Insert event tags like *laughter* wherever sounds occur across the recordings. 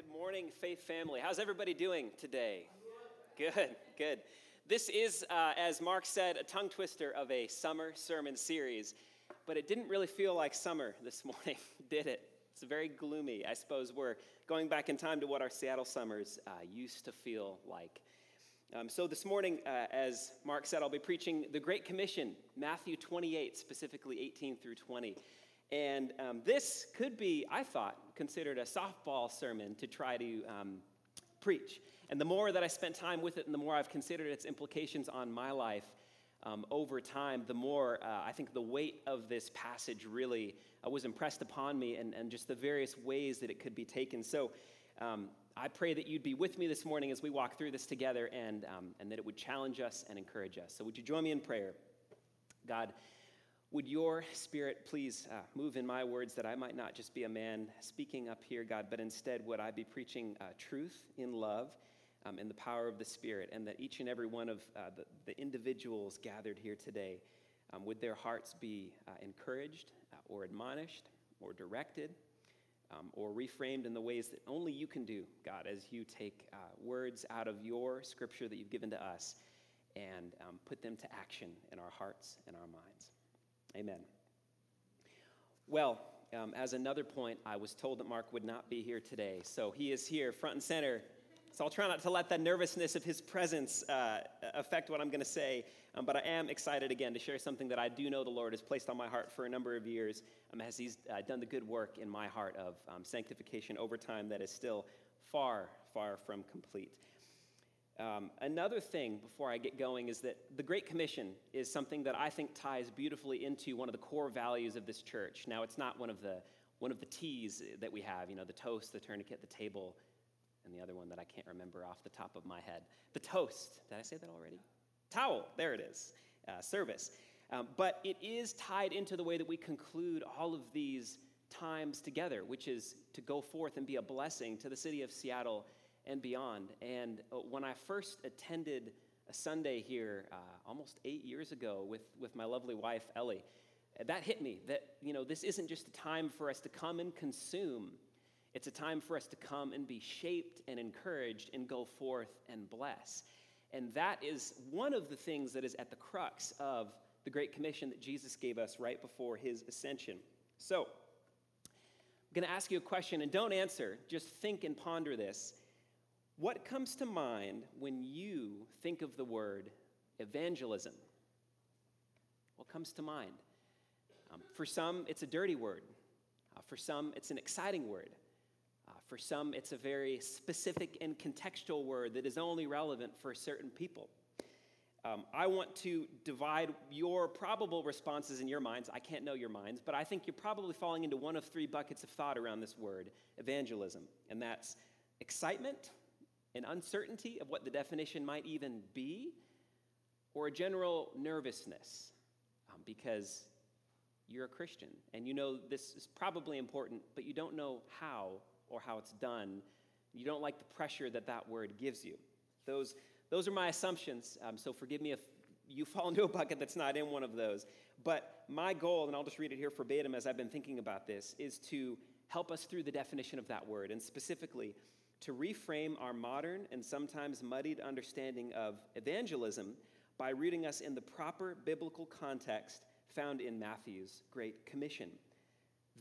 Good morning, Faith family. How's everybody doing today? Good, good. This is, uh, as Mark said, a tongue twister of a summer sermon series, but it didn't really feel like summer this *laughs* morning, did it? It's very gloomy. I suppose we're going back in time to what our Seattle summers uh, used to feel like. Um, so, this morning, uh, as Mark said, I'll be preaching the Great Commission, Matthew 28, specifically 18 through 20. And um, this could be, I thought, considered a softball sermon to try to um, preach. And the more that I spent time with it and the more I've considered its implications on my life um, over time, the more uh, I think the weight of this passage really uh, was impressed upon me and, and just the various ways that it could be taken. So um, I pray that you'd be with me this morning as we walk through this together and, um, and that it would challenge us and encourage us. So would you join me in prayer? God, would your spirit please uh, move in my words that I might not just be a man speaking up here, God, but instead would I be preaching uh, truth in love um, in the power of the Spirit, and that each and every one of uh, the, the, individuals gathered here today, um, would their hearts be uh, encouraged uh, or admonished or directed um, or reframed in the ways that only you can do, God, as you take uh, words out of your scripture that you've given to us and um, put them to action in our hearts and our minds. Amen. Well, um, as another point, I was told that Mark would not be here today. So he is here, front and center. So I'll try not to let that nervousness of his presence uh, affect what I'm going to say. Um, but I am excited again to share something that I do know the Lord has placed on my heart for a number of years um, as he's uh, done the good work in my heart of um, sanctification over time that is still far, far from complete. Um, another thing before I get going is that the Great Commission is something that I think ties beautifully into one of the core values of this church. Now, it's not one of the one of the T's that we have, you know, the toast, the tourniquet, the table, and the other one that I can't remember off the top of my head. The toast. Did I say that already? Towel. There it is. Uh, service. Um, but it is tied into the way that we conclude all of these times together, which is to go forth and be a blessing to the city of Seattle and beyond. And uh, when I first attended a Sunday here uh, almost eight years ago with, with my lovely wife, Ellie, that hit me that, you know, this isn't just a time for us to come and consume. It's a time for us to come and be shaped and encouraged and go forth and bless. And that is one of the things that is at the crux of the Great Commission that Jesus gave us right before his ascension. So, I'm going to ask you a question and don't answer, just think and ponder this. What comes to mind when you think of the word evangelism? What comes to mind? Um, for some, it's a dirty word. Uh, for some, it's an exciting word. Uh, for some, it's a very specific and contextual word that is only relevant for certain people. Um, I want to divide your probable responses in your minds. I can't know your minds, but I think you're probably falling into one of three buckets of thought around this word, evangelism. And that's excitement, an uncertainty of what the definition might even be, or a general nervousness um, because you're a Christian and you know this is probably important, but you don't know how or how it's done. You don't like the pressure that that word gives you. Those, those are my assumptions, um, so forgive me if you fall into a bucket that's not in one of those. But my goal, and I'll just read it here verbatim as I've been thinking about this, is to help us through the definition of that word, and specifically, to reframe our modern and sometimes muddied understanding of evangelism by rooting us in the proper biblical context found in Matthew's Great Commission.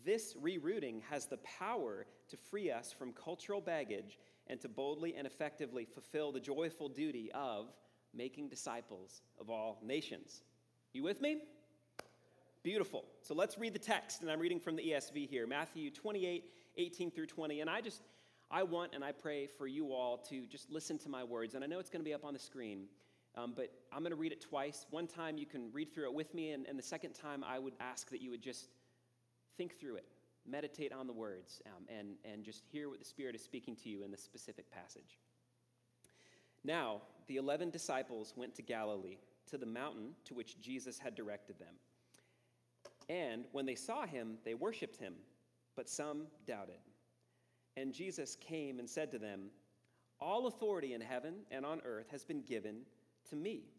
This rerouting has the power to free us from cultural baggage and to boldly and effectively fulfill the joyful duty of making disciples of all nations. You with me? Beautiful. So let's read the text, and I'm reading from the ESV here Matthew 28 18 through 20. And I just I want and I pray for you all to just listen to my words. And I know it's going to be up on the screen, um, but I'm going to read it twice. One time you can read through it with me, and, and the second time I would ask that you would just think through it, meditate on the words, um, and, and just hear what the Spirit is speaking to you in this specific passage. Now, the eleven disciples went to Galilee, to the mountain to which Jesus had directed them. And when they saw him, they worshiped him, but some doubted. And Jesus came and said to them, All authority in heaven and on earth has been given to me.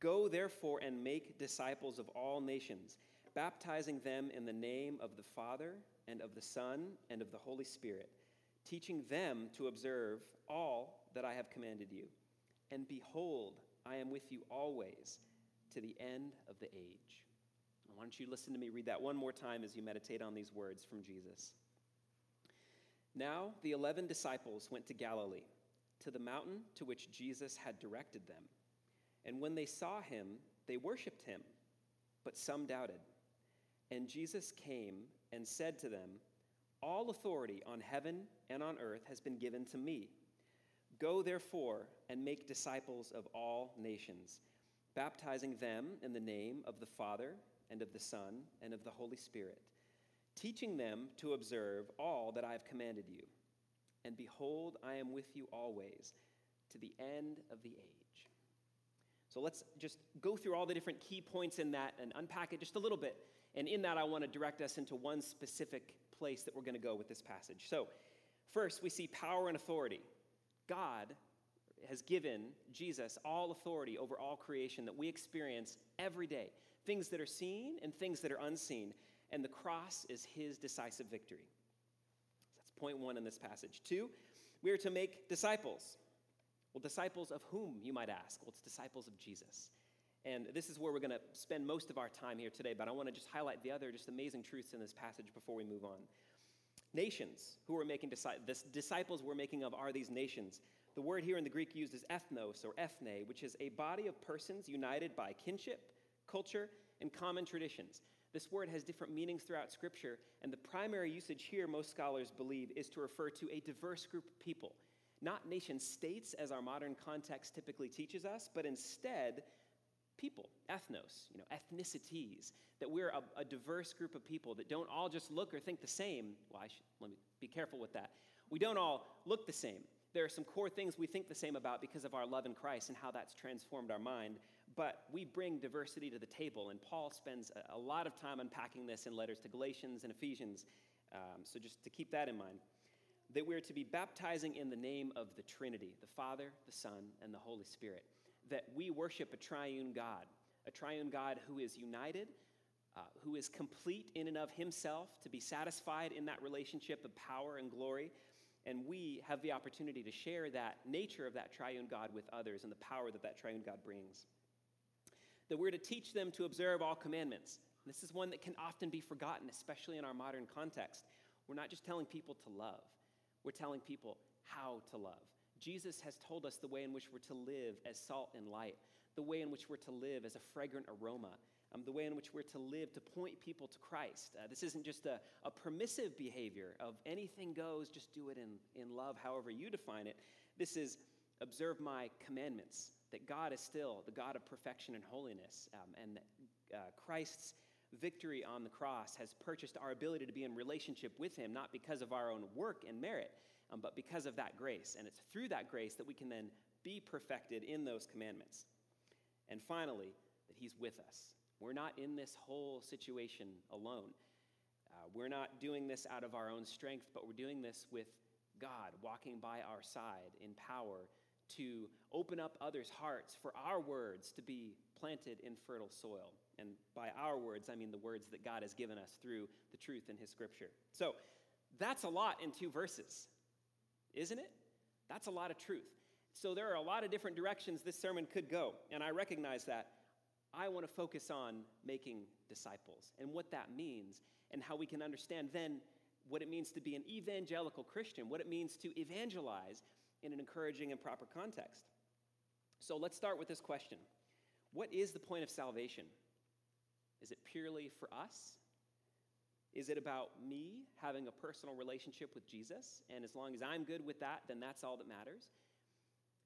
Go therefore and make disciples of all nations, baptizing them in the name of the Father and of the Son and of the Holy Spirit, teaching them to observe all that I have commanded you. And behold, I am with you always to the end of the age. Why don't you listen to me read that one more time as you meditate on these words from Jesus? Now the eleven disciples went to Galilee, to the mountain to which Jesus had directed them. And when they saw him, they worshiped him, but some doubted. And Jesus came and said to them, All authority on heaven and on earth has been given to me. Go therefore and make disciples of all nations, baptizing them in the name of the Father and of the Son and of the Holy Spirit, teaching them to observe all that I have commanded you. And behold, I am with you always to the end of the age. So let's just go through all the different key points in that and unpack it just a little bit. And in that, I want to direct us into one specific place that we're going to go with this passage. So, first, we see power and authority. God has given Jesus all authority over all creation that we experience every day things that are seen and things that are unseen. And the cross is his decisive victory. So that's point one in this passage. Two, we are to make disciples. Well, disciples of whom, you might ask? Well, it's disciples of Jesus. And this is where we're going to spend most of our time here today, but I want to just highlight the other just amazing truths in this passage before we move on. Nations who are making disciples, disciples we're making of are these nations. The word here in the Greek used is ethnos or ethne, which is a body of persons united by kinship, culture, and common traditions. This word has different meanings throughout Scripture, and the primary usage here, most scholars believe, is to refer to a diverse group of people. Not nation states, as our modern context typically teaches us, but instead people, ethnos, you know, ethnicities, that we're a, a, diverse group of people that don't all just look or think the same. Well, I should, let me be careful with that. We don't all look the same. There are some core things we think the same about because of our love in Christ and how that's transformed our mind, but we bring diversity to the table, and Paul spends a, lot of time unpacking this in letters to Galatians and Ephesians. Um, so just to keep that in mind, that we're to be baptizing in the name of the Trinity, the Father, the Son, and the Holy Spirit that we worship a triune God, a triune God who is united, uh, who is complete in and of himself, to be satisfied in that relationship of power and glory. And we have the opportunity to share that nature of that triune God with others and the power that that triune God brings. That we're to teach them to observe all commandments. This is one that can often be forgotten, especially in our modern context. We're not just telling people to love, we're telling people how to love. Jesus has told us the way in which we're to live as salt and light, the way in which we're to live as a fragrant aroma, um, the way in which we're to live to point people to Christ. Uh, this isn't just a, a permissive behavior of anything goes, just do it in, in love, however you define it. This is observe my commandments, that God is still the God of perfection and holiness, um, and that uh, Christ's victory on the cross has purchased our ability to be in relationship with Him, not because of our own work and merit, um, but because of that grace. And it's through that grace that we can then be perfected in those commandments. And finally, that He's with us. We're not in this whole situation alone. Uh, we're not doing this out of our own strength, but we're doing this with God walking by our side in power to open up others' hearts for our words to be planted in fertile soil. And by our words, I mean the words that God has given us through the truth in His Scripture. So that's a lot in two verses isn't it? That's a lot of truth. So there are a lot of different directions this sermon could go, and I recognize that. I want to focus on making disciples and what that means, and how we can understand then what it means to be an evangelical Christian, what it means to evangelize in an encouraging and proper context. So let's start with this question What is the point of salvation? Is it purely for us? Is it about me having a personal relationship with Jesus? And as long as I'm good with that, then that's all that matters.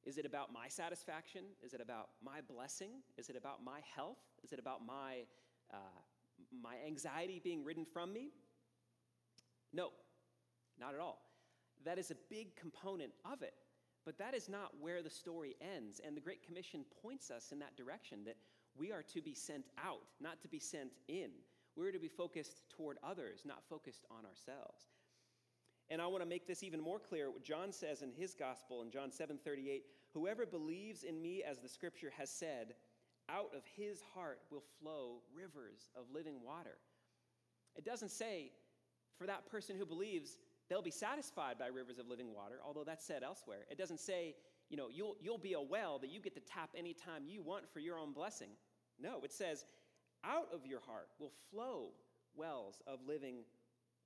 Is it about my satisfaction? Is it about my blessing? Is it about my health? Is it about my, uh, my anxiety being ridden from me? No, not at all. That is a big component of it, but that is not where the story ends. And the Great Commission points us in that direction that we are to be sent out, not to be sent in. We're to be focused toward others, not focused on ourselves. And I want to make this even more clear. What John says in his gospel in John 7 38, whoever believes in me, as the scripture has said, out of his heart will flow rivers of living water. It doesn't say for that person who believes They'll be satisfied by rivers of living water, although that's said elsewhere. It doesn't say, you know, you'll, you'll be a well that you get to tap anytime you want for your own blessing. No, it says, out of your heart will flow wells of living,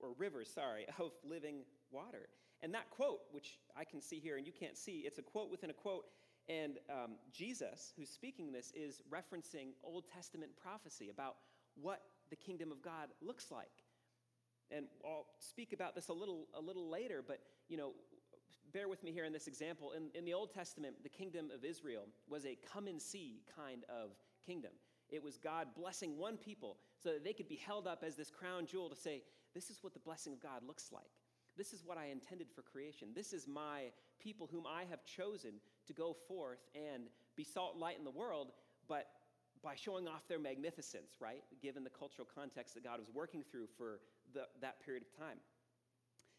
or rivers, sorry, *laughs* of living water. And that quote, which I can see here and you can't see, it's a quote within a quote. And um, Jesus, who's speaking this, is referencing Old Testament prophecy about what the kingdom of God looks like. And I'll speak about this a little, a little later, but you know, bear with me here in this example. In, in the Old Testament, the kingdom of Israel was a come and see kind of kingdom. It was God blessing one people so that they could be held up as this crown jewel to say, This is what the blessing of God looks like. This is what I intended for creation. This is my people whom I have chosen to go forth and be salt and light in the world, but by showing off their magnificence, right? Given the cultural context that God was working through for the, that period of time.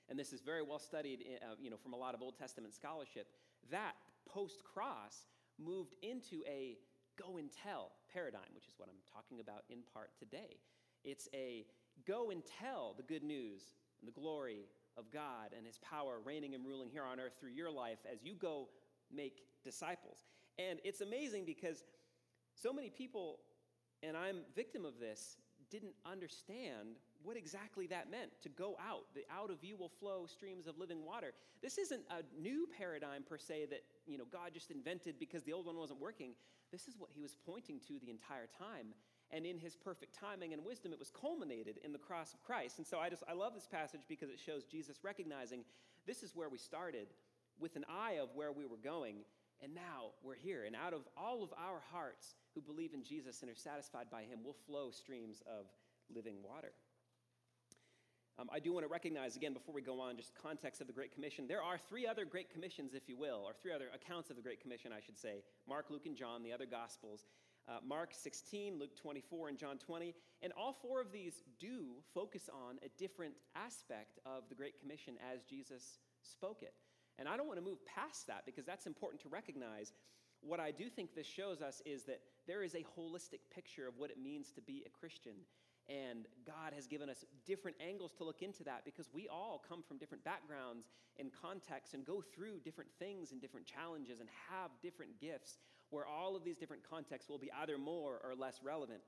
And this is very well studied uh, you know, from a lot of Old Testament scholarship. That post cross moved into a go and tell paradigm, which is what I'm talking about in part today. It's a go and tell the good news and the glory of God and his power reigning and ruling here on earth through your life as you go make disciples. And it's amazing because so many people, and I'm victim of this, didn't understand what exactly that meant to go out. The out of you will flow streams of living water. This isn't a new paradigm per se that you know God just invented because the old one wasn't working. This is what he was pointing to the entire time. And in his perfect timing and wisdom, it was culminated in the cross of Christ. And so I just I love this passage because it shows Jesus recognizing this is where we started with an eye of where we were going. And now we're here. And out of all of our hearts who believe in Jesus and are satisfied by him will flow streams of living water. Um, I do want to recognize, again, before we go on, just context of the Great Commission. There are three other Great Commissions, if you will, or three other accounts of the Great Commission, I should say Mark, Luke, and John, the other Gospels. Uh, Mark 16, Luke 24, and John 20. And all four of these do focus on a different aspect of the Great Commission as Jesus spoke it. And I don't want to move past that because that's important to recognize. What I do think this shows us is that there is a holistic picture of what it means to be a Christian. And God has given us different angles to look into that because we all come from different backgrounds and contexts and go through different things and different challenges and have different gifts where all of these different contexts will be either more or less relevant.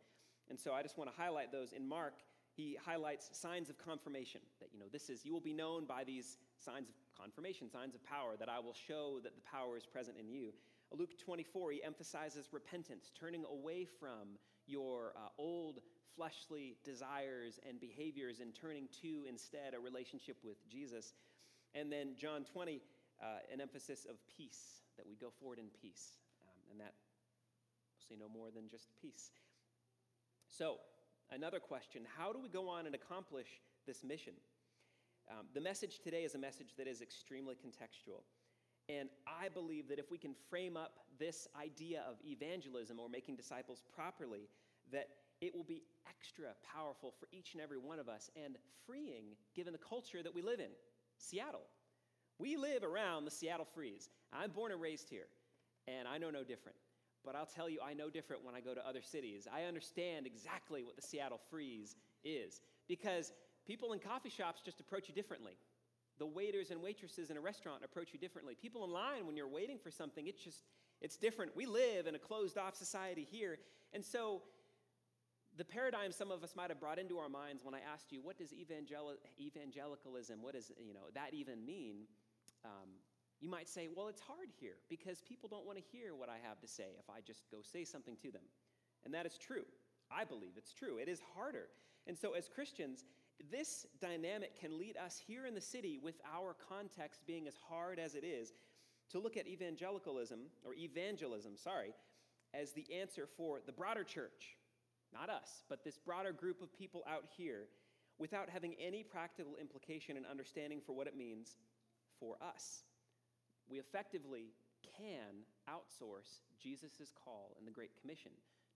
And so I just want to highlight those. In Mark, he highlights signs of confirmation that, you know, this is, you will be known by these signs of confirmation, signs of power, that I will show that the power is present in you. Luke 24, he emphasizes repentance, turning away from your uh, old fleshly desires and behaviors and turning to instead a relationship with Jesus. And then John 20, uh, an emphasis of peace, that we go forward in peace. Um, and that we'll see no more than just peace. So, another question how do we go on and accomplish this mission? Um, the message today is a message that is extremely contextual. And I believe that if we can frame up this idea of evangelism or making disciples properly, that it will be extra powerful for each and every one of us and freeing given the culture that we live in. Seattle. We live around the Seattle freeze. I'm born and raised here, and I know no different. But I'll tell you, I know different when I go to other cities. I understand exactly what the Seattle freeze is because people in coffee shops just approach you differently. The waiters and waitresses in a restaurant approach you differently. People in line, when you're waiting for something, it's just, it's different. We live in a closed off society here. And so, the paradigm some of us might have brought into our minds when I asked you, what does evangel- evangelicalism, what does you know, that even mean? Um, you might say, well, it's hard here because people don't want to hear what I have to say if I just go say something to them. And that is true. I believe it's true. It is harder. And so, as Christians, this dynamic can lead us here in the city, with our context being as hard as it is, to look at evangelicalism, or evangelism, sorry, as the answer for the broader church. Not us, but this broader group of people out here, without having any practical implication and understanding for what it means for us. We effectively can outsource Jesus' call in the Great Commission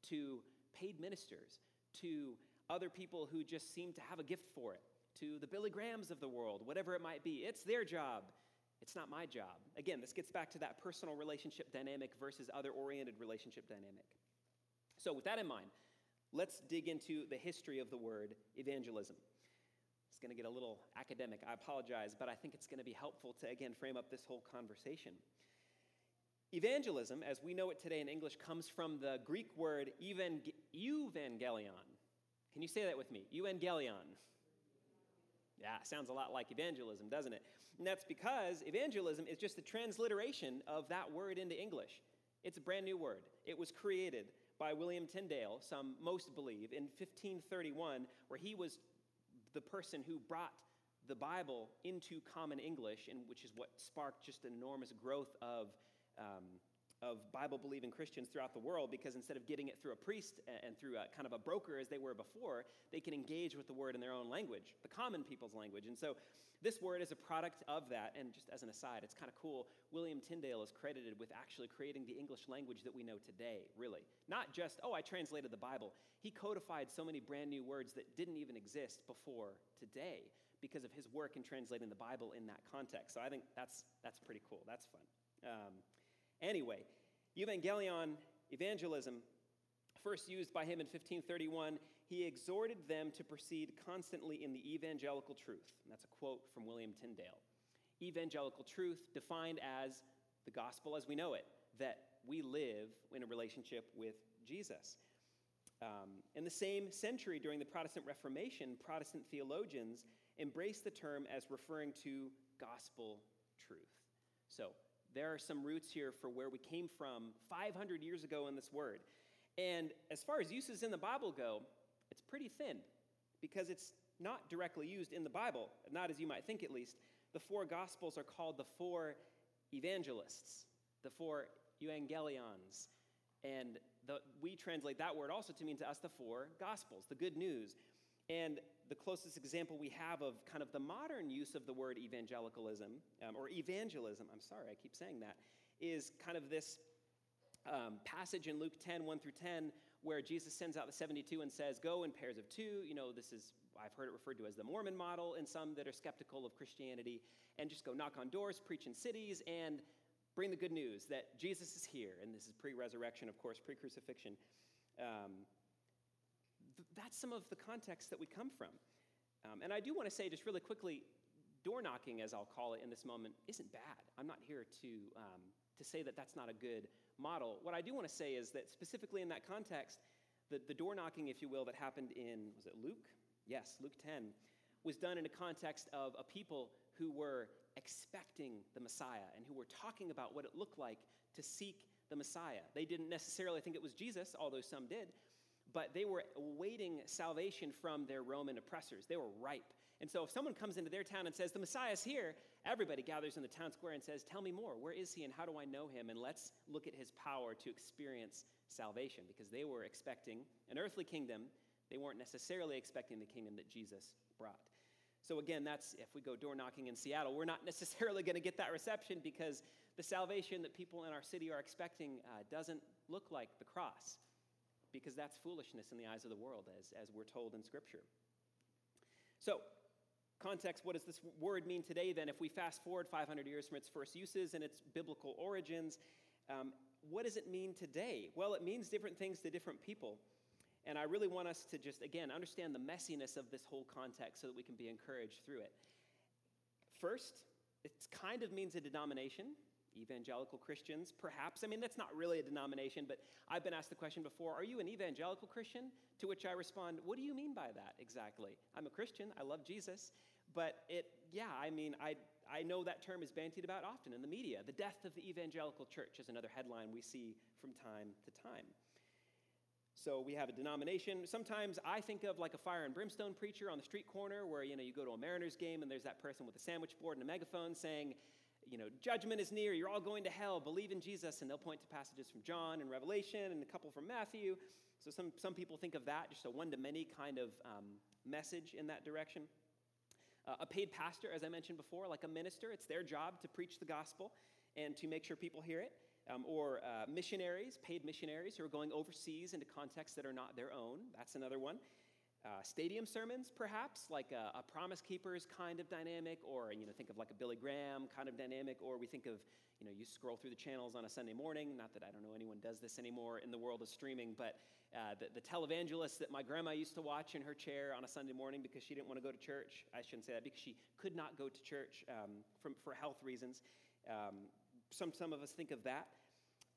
to paid ministers, to other people who just seem to have a gift for it, to the Billy Grahams of the world, whatever it might be. It's their job. It's not my job. Again, this gets back to that personal relationship dynamic versus other oriented relationship dynamic. So, with that in mind, let's dig into the history of the word evangelism. It's going to get a little academic. I apologize, but I think it's going to be helpful to, again, frame up this whole conversation. Evangelism, as we know it today in English, comes from the Greek word evangelion. Can you say that with me? Evangelion. Yeah, sounds a lot like evangelism, doesn't it? And that's because evangelism is just the transliteration of that word into English. It's a brand new word. It was created by William Tyndale, some most believe, in 1531, where he was the person who brought the Bible into common English, and which is what sparked just enormous growth of um, of Bible believing Christians throughout the world because instead of getting it through a priest and through a kind of a broker as they were before, they can engage with the word in their own language, the common people's language. And so this word is a product of that. And just as an aside, it's kind of cool. William Tyndale is credited with actually creating the English language that we know today, really. Not just, oh, I translated the Bible. He codified so many brand new words that didn't even exist before today because of his work in translating the Bible in that context. So I think that's, that's pretty cool. That's fun. Um, Anyway, Evangelion, evangelism, first used by him in 1531, he exhorted them to proceed constantly in the evangelical truth. And that's a quote from William Tyndale. Evangelical truth defined as the gospel as we know it, that we live in a relationship with Jesus. Um, in the same century, during the Protestant Reformation, Protestant theologians embraced the term as referring to gospel truth. So, there are some roots here for where we came from 500 years ago in this word. And as far as uses in the Bible go, it's pretty thin because it's not directly used in the Bible, not as you might think at least. The four Gospels are called the four evangelists, the four evangelions. And the, we translate that word also to mean to us the four Gospels, the good news. And the closest example we have of kind of the modern use of the word evangelicalism, um, or evangelism, I'm sorry, I keep saying that, is kind of this um, passage in Luke 10, 1 through 10, where Jesus sends out the 72 and says, Go in pairs of two. You know, this is, I've heard it referred to as the Mormon model, and some that are skeptical of Christianity, and just go knock on doors, preach in cities, and bring the good news that Jesus is here. And this is pre resurrection, of course, pre crucifixion. Um, that's some of the context that we come from. Um, and I do want to say, just really quickly, door knocking, as I'll call it in this moment, isn't bad. I'm not here to, um, to say that that's not a good model. What I do want to say is that specifically in that context, the, the door knocking, if you will, that happened in, was it Luke? Yes, Luke 10, was done in a context of a people who were expecting the Messiah and who were talking about what it looked like to seek the Messiah. They didn't necessarily think it was Jesus, although some did, but they were awaiting salvation from their Roman oppressors. They were ripe. And so if someone comes into their town and says, The Messiah's here, everybody gathers in the town square and says, Tell me more. Where is he and how do I know him? And let's look at his power to experience salvation because they were expecting an earthly kingdom. They weren't necessarily expecting the kingdom that Jesus brought. So, again, that's if we go door knocking in Seattle, we're not *laughs* necessarily going to get that reception because the salvation that people in our city are expecting uh, doesn't look like the cross because that's foolishness in the eyes of the world, as, as we're told in Scripture. So, context what does this word mean today then? If we fast forward 500 years from its first uses and its biblical origins, um, what does it mean today? Well, it means different things to different people. And I really want us to just, again, understand the messiness of this whole context so that we can be encouraged through it. First, it kind of means a denomination evangelical Christians, perhaps. I mean, that's not really a denomination, but I've been asked the question before Are you an evangelical Christian? To which I respond, What do you mean by that exactly? I'm a Christian, I love Jesus, but it, yeah, I mean, I, I know that term is bantied about often in the media. The death of the evangelical church is another headline we see from time to time. So we have a denomination. Sometimes I think of like a fire and brimstone preacher on the street corner where you know you go to a Mariners game and there's that person with a sandwich board and a megaphone saying, you know, judgment is near, you're all going to hell, believe in Jesus. And they'll point to passages from John and Revelation and a couple from Matthew. So some, some people think of that, just a one to many kind of um, message in that direction. Uh, a paid pastor, as I mentioned before, like a minister, it's their job to preach the gospel and to make sure people hear it. Um, or uh, missionaries, paid missionaries who are going overseas into contexts that are not their own. That's another one. Uh, stadium sermons, perhaps, like a, a, Promise Keepers kind of dynamic, or you know, think of like a Billy Graham kind of dynamic, or we think of, you know, you scroll through the channels on a Sunday morning. Not that I don't know anyone does this anymore in the world of streaming, but uh, the, the televangelists that my grandma used to watch in her chair on a Sunday morning because she didn't want to go to church. I shouldn't say that because she could not go to church um, from, for health reasons. Um, some, some of us think of that.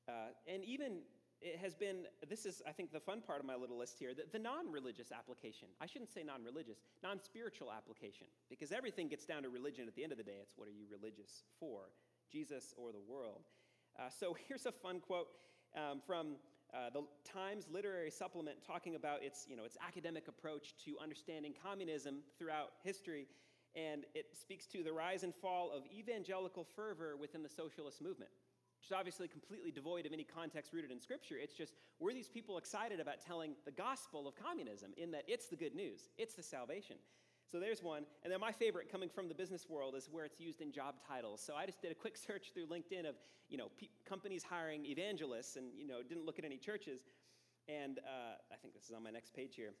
Uh, and even it has been, this is, I think, the fun part of my little list here the, the non religious application. I shouldn't say non religious, non spiritual application, because everything gets down to religion at the end of the day. It's what are you religious for, Jesus or the world? Uh, so *laughs* here's a fun quote um, from uh, the Times Literary Supplement talking about its, you know, its academic approach to understanding communism throughout history. And it speaks to the rise and fall of evangelical fervor within the socialist movement which is obviously completely devoid of any context rooted in Scripture. It's just, were these people excited about telling the gospel of communism in that it's the good news, it's the salvation? So there's one. And then my favorite coming from the business world is where it's used in job titles. So I just did a quick *laughs* search through LinkedIn of, you know, pe- companies hiring evangelists and, you know, didn't look at any churches. And uh, I think this is on my next page here.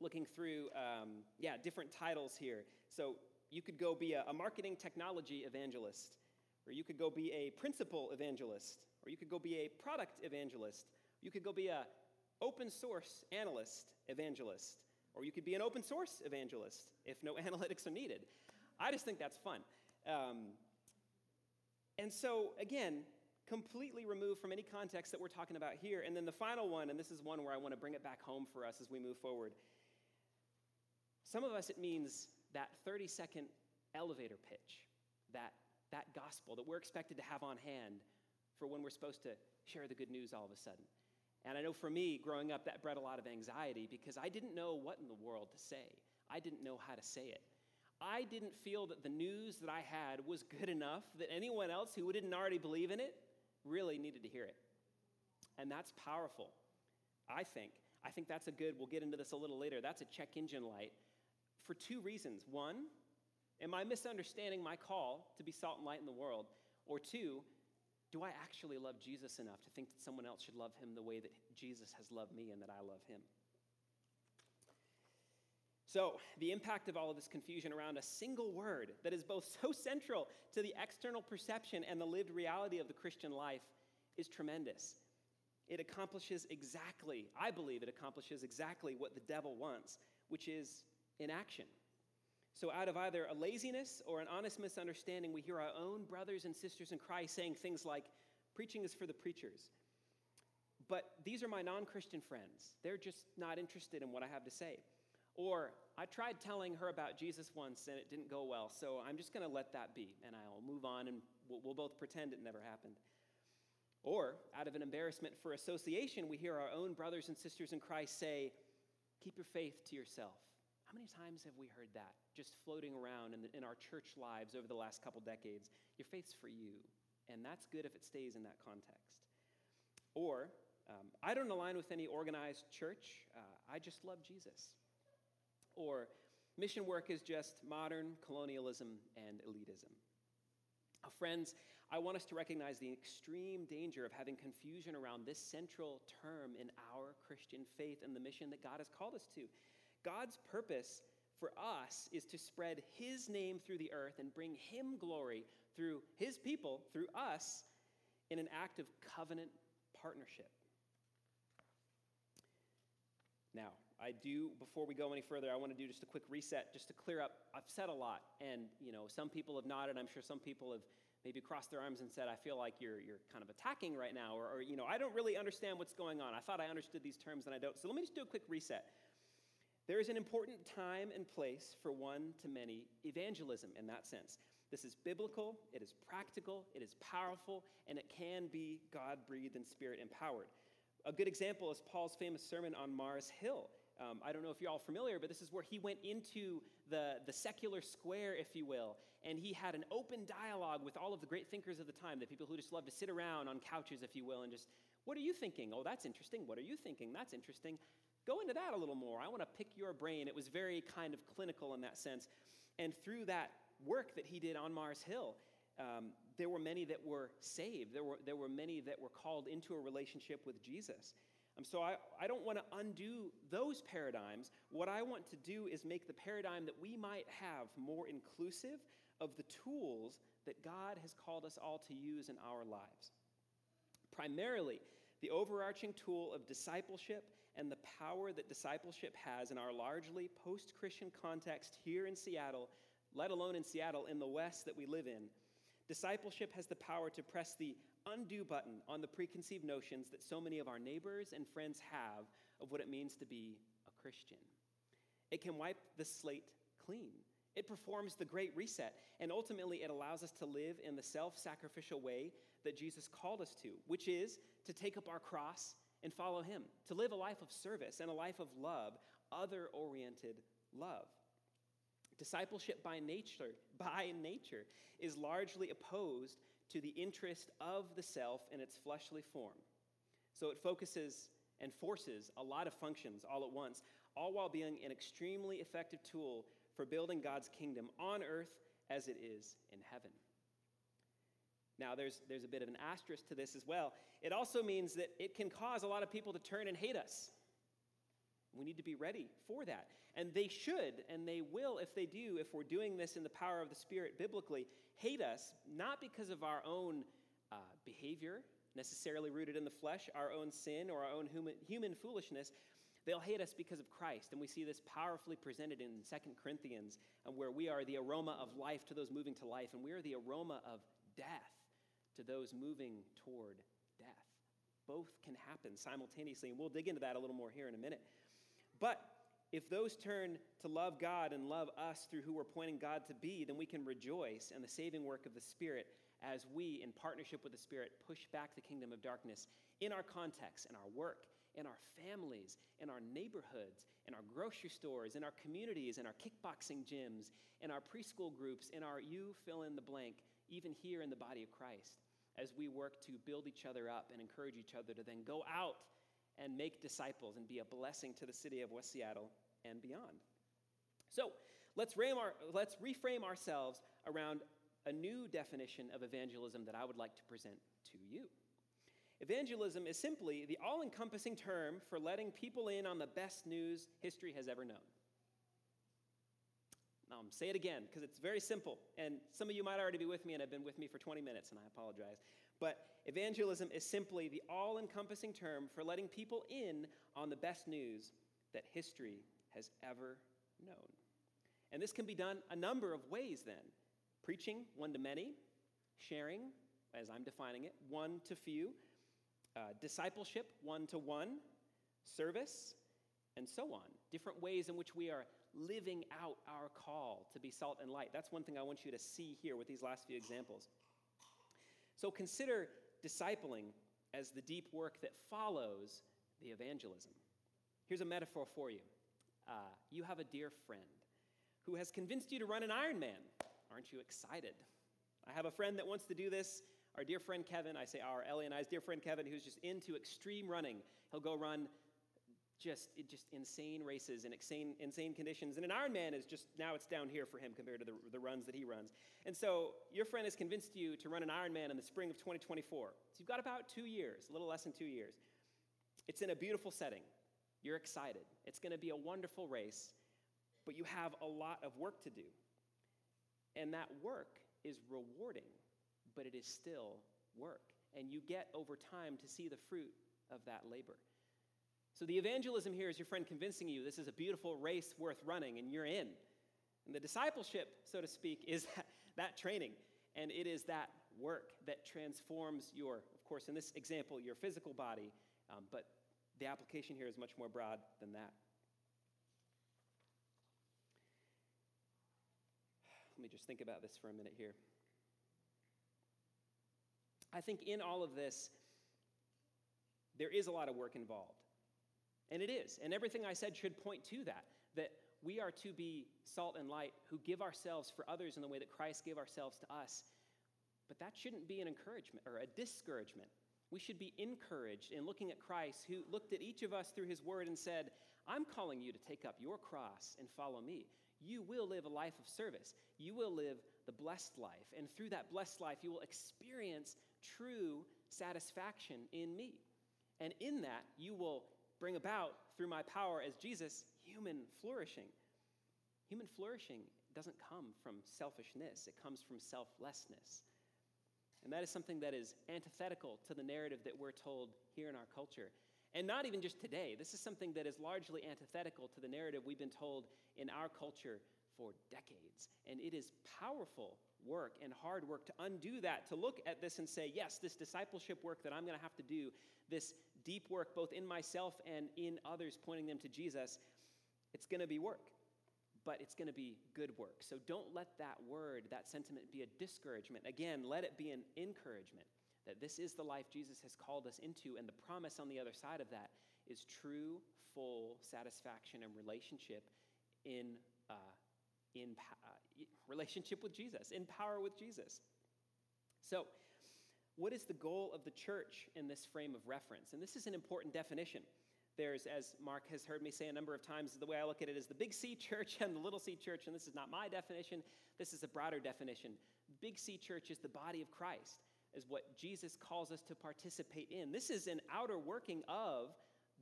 Looking through, um, yeah, different titles here. So you could go be a, a marketing technology evangelist or you could go be a principal evangelist, or you could go be a product evangelist, you could go be a open source analyst evangelist, or you could be an open source evangelist if no *laughs* analytics are needed. I just think that's fun. Um, and so, again, completely removed from any context that we're talking about here. And then the final one, and this is one where I want to bring it back home for us as we move forward. Some of us, it means that 30 second elevator pitch, that that gospel that we're expected to have on hand for when we're supposed to share the good news all of a sudden. And I know for me, growing up, that bred a lot of anxiety because I didn't know what in the world to say. I didn't know how to say it. I didn't feel that the news that I had was good enough that anyone else who didn't already believe in it really needed to hear it. And that's powerful, I think. I think that's a good, we'll get into this a little later, that's a check engine light for two reasons. One, Am I misunderstanding my call to be salt and light in the world? Or two, do I actually love Jesus enough to think that someone else should love him the way that Jesus has loved me and that I love him? So, the impact of all of this confusion around a single word that is both so central to the external perception and the lived reality of the Christian life is tremendous. It accomplishes exactly, I believe it accomplishes exactly what the devil wants, which is inaction. So, out of either a laziness or an honest misunderstanding, we hear our own brothers and sisters in Christ saying things like, Preaching is for the preachers. But these are my non Christian friends. They're just not interested in what I have to say. Or, I tried telling her about Jesus once and it didn't go well, so I'm just going to let that be and I'll move on and we'll, we'll both pretend it never happened. Or, out of an embarrassment for association, we hear our own brothers and sisters in Christ say, Keep your faith to yourself. How many times have we heard that just floating around in, the, in our church lives over the last couple decades? Your faith's for you, and that's good if it stays in that context. Or, um, I don't align with any organized church, uh, I just love Jesus. Or, mission work is just modern colonialism and elitism. Uh, friends, I want us to recognize the extreme danger of having confusion around this central term in our Christian faith and the mission that God has called us to. God's purpose for us is to spread His name through the earth and bring Him glory through His people, through us, in an act of covenant partnership. Now, I do, before we go any further, I want to do just a quick reset, just to clear up. I've said a lot, and you know, some people have nodded. I'm sure some people have maybe crossed their arms and said, I feel like you're, you're kind of attacking right now, or, or you know, I don't really understand what's going on. I thought I understood these terms and I don't. So let me just do a quick reset. There is an important time and place for one to many evangelism in that sense. This is biblical, it is practical, it is powerful, and it can be God breathed and spirit empowered. A good example is Paul's famous sermon on Mars Hill. Um, I don't know if you're all familiar, but this is where he went into the, the secular square, if you will, and he had an open dialogue with all of the great thinkers of the time, the people who just love to sit around on couches, if you will, and just, what are you thinking? Oh, that's interesting. What are you thinking? That's interesting. Go into that a little more. I want to pick your brain. It was very kind of clinical in that sense. And through that work that he did on Mars Hill, um, there were many that were saved. There were, there were many that were called into a relationship with Jesus. Um, so I, I don't want to undo those paradigms. What I want to do is make the paradigm that we might have more inclusive of the tools that God has called us all to use in our lives. Primarily, the overarching tool of discipleship and the power that discipleship has in our largely post Christian context here in Seattle, let alone in Seattle, in the West that we live in. Discipleship has the power to press the undo button on the preconceived notions that so many of our neighbors and friends have of what it means to be a Christian. It can wipe the slate clean. It performs the great reset, and ultimately it allows us to live in the self sacrificial way that Jesus called us to, which is to take up our cross and follow him, to live a life of service and a life of love, other oriented love. Discipleship by nature, *laughs* by nature is largely opposed to the interest of the self in its fleshly form. So it focuses and forces a lot of functions all at once, all while being an extremely effective tool for building God's kingdom on earth as it is in heaven. Now, there's, there's a bit of an asterisk to this as well. It also means that it can cause a lot of people to turn and hate us. We need to be ready for that. And they should, and they will if they do, if we're doing this in the power of the Spirit biblically, hate us, not because of our own uh, behavior, necessarily rooted in the flesh, our own sin, or our own human, human foolishness. They'll hate us because of Christ. And we see this powerfully presented in 2 Corinthians, where we are the aroma of life to those moving to life, and we are the aroma of death to those moving toward death. Both can happen simultaneously, and we'll dig into that a little more here in a minute. But if those turn to love God and love us through who we're pointing God to be, then we can rejoice in the saving work of the Spirit as we, in partnership with the Spirit, push back the kingdom of darkness in our context, in our work, in our families, in our neighborhoods, in our grocery stores, in our communities, in our kickboxing gyms, in our preschool groups, in our you fill in the blank, even here in the body of Christ, as we work to build each other up and encourage each other to then go out and make disciples and be a blessing to the city of West Seattle and beyond. So let's, our, let's reframe ourselves around a new definition of evangelism that I would like to present to you. Evangelism is simply the all encompassing term for letting people in on the best news history has ever known. Um, say it again, because it's very simple. And some of you might already be with me and have been with me for 20 minutes, and I apologize. But evangelism is simply the all encompassing term for letting people in on the best news that history has ever known. And this can be done a number of ways then preaching one to many, sharing, as I'm defining it, one to few, uh, discipleship one to one, service, and so on. Different ways in which we are living out our call to be salt and light. That's one thing I want you to see here with these last few examples. So consider discipling as the deep work that follows the evangelism. Here's a metaphor for you uh, you have a dear friend who has convinced you to run an Ironman. Aren't you excited? I have a friend that wants to do this. Our dear friend Kevin, I say our, Ellie and I's dear friend Kevin, who's just into extreme running. He'll go run just just insane races and insane, insane conditions. And an Ironman is just now it's down here for him compared to the, the runs that he runs. And so your friend has convinced you to run an Ironman in the spring of 2024. So you've got about two years, a little less than two years. It's in a beautiful setting. You're excited. It's going to be a wonderful race, but you have a lot of work to do. And that work is rewarding, but it is still work. And you get over time to see the fruit of that labor. So the evangelism here is your friend convincing you this is a beautiful race worth running, and you're in. And the discipleship, so to speak, is *laughs* that, that training. And it is that work that transforms your, of course, in this example, your physical body, um, but the application here is much more broad than that. Let me just think about this for a minute here. I think in all of this, there is a lot of work involved. And it is. And everything I said should point to that, that we are to be salt and light who give ourselves for others in the way that Christ gave ourselves to us. But that shouldn't be an encouragement or a discouragement. We should be encouraged in looking at Christ, who looked at each of us through his word and said, I'm calling you to take up your cross and follow me. You will live a life of service. You will live the blessed life. And through that blessed life, you will experience true satisfaction in me. And in that, you will bring about, through my power as Jesus, human flourishing. Human flourishing doesn't come from selfishness, it comes from selflessness. And that is something that is antithetical to the narrative that we're told here in our culture. And not even just today. This is something that is largely antithetical to the narrative we've been told in our culture for decades. And it is powerful work and hard work to undo that, to look at this and say, yes, this discipleship work that I'm going to have to do, this deep work both in myself and in others, pointing them to Jesus, it's going to be work, but it's going to be good work. So don't let that word, that sentiment be a discouragement. Again, let it be an encouragement that this is the life Jesus has called us into, and the promise on the other side of that is true, full satisfaction and relationship in. Uh, in uh, relationship with Jesus, in power with Jesus. So, what is the goal of the church in this frame of reference? And this is an important definition. There's, as Mark has heard me say a number of times, the way I look at it is the big C *laughs* church and the little c church, and this is not my definition, this is a broader definition. Big C church is the body of Christ, is what Jesus calls us to participate in. This is an outer working of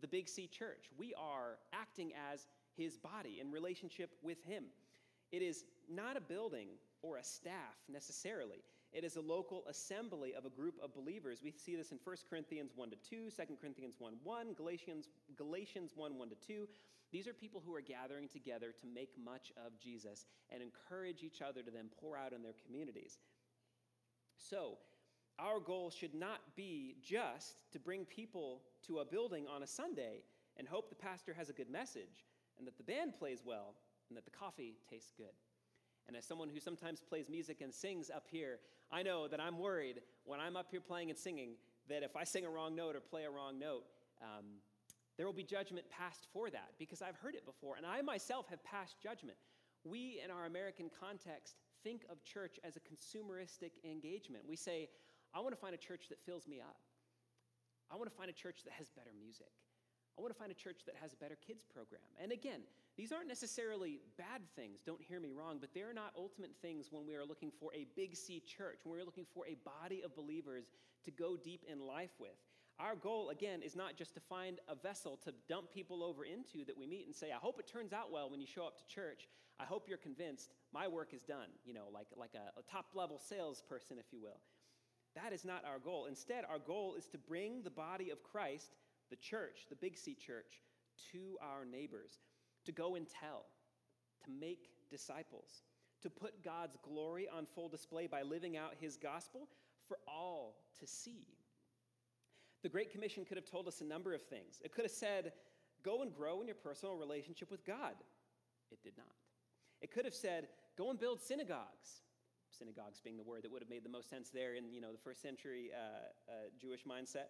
the big C church. We are acting as his body in relationship with him. It is not a building or a staff necessarily. It is a local assembly of a group of believers. We see this in 1 Corinthians 1 to 2, 2 Corinthians 1 1, Galatians, Galatians 1 1 to 2. These are people who are gathering together to make much of Jesus and encourage each other to then pour out in their communities. So, our goal should not be just to bring people to a building on a Sunday and hope the pastor has a good message and that the band plays well and that the coffee tastes good. And as someone who sometimes plays music and sings up here, I know that I'm worried when I'm up here playing and singing that if I sing a wrong note or play a wrong note, um, there will be judgment passed for that because I've heard it before. And I myself have passed judgment. We, in our American context, think of church as a consumeristic engagement. We say, I want to find a church that fills me up. I want to find a church that has better music. I want to find a church that has a better kids program. And again, these aren't necessarily bad things, don't hear me wrong, but they're not ultimate things when we are looking for a big C church, when we're looking for a body of believers to go deep in life with. Our goal, again, is not just to find a vessel to dump people over into that we meet and say, I hope it turns out well when you show up to church. I hope you're convinced my work is done, you know, like, like a, a top level salesperson, if you will. That is not our goal. Instead, our goal is to bring the body of Christ the church, the Big C church, to our neighbors, to go and tell, to make disciples, to put God's glory on full display by living out his gospel for all to see. The Great Commission could have told us a number of things. It could have said, go and grow in your personal relationship with God. It did not. It could have said, go and build synagogues. Synagogues being the word that would have made the most sense there in you know, the first century uh, uh, Jewish mindset.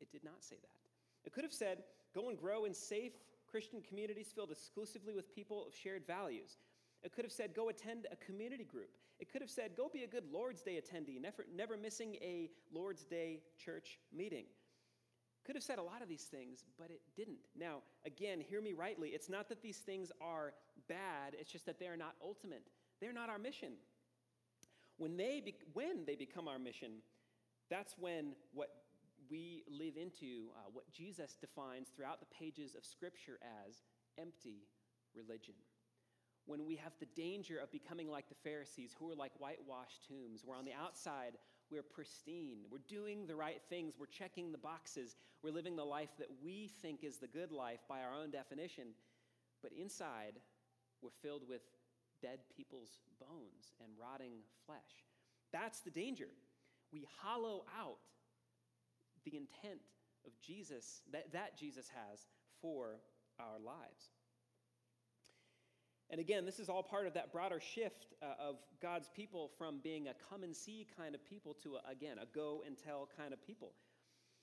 It did not say that. It could have said, go and grow in safe Christian communities filled exclusively with people of shared values. It could have said, go attend a community group. It could have said, go be a good Lord's Day attendee, never, never missing a Lord's Day church meeting. Could have said a lot of these things, but it didn't. Now, again, hear me rightly. It's not that these things are bad, it's just that they are not ultimate. They're not our mission. When they, be, when they become our mission, that's when what we live into uh, what Jesus defines throughout the pages of Scripture as empty religion. When we have the danger of becoming like the Pharisees, who are like whitewashed tombs, where on the outside we're pristine, we're doing the right things, we're checking the boxes, we're living the life that we think is the good life by our own definition, but inside we're filled with dead people's bones and rotting flesh. That's the danger. We hollow out the intent of Jesus, that, that Jesus has for our lives. And again, this is all part of that broader shift uh, of God's people from being a come and see kind of people to, a, again, a go and tell kind of people.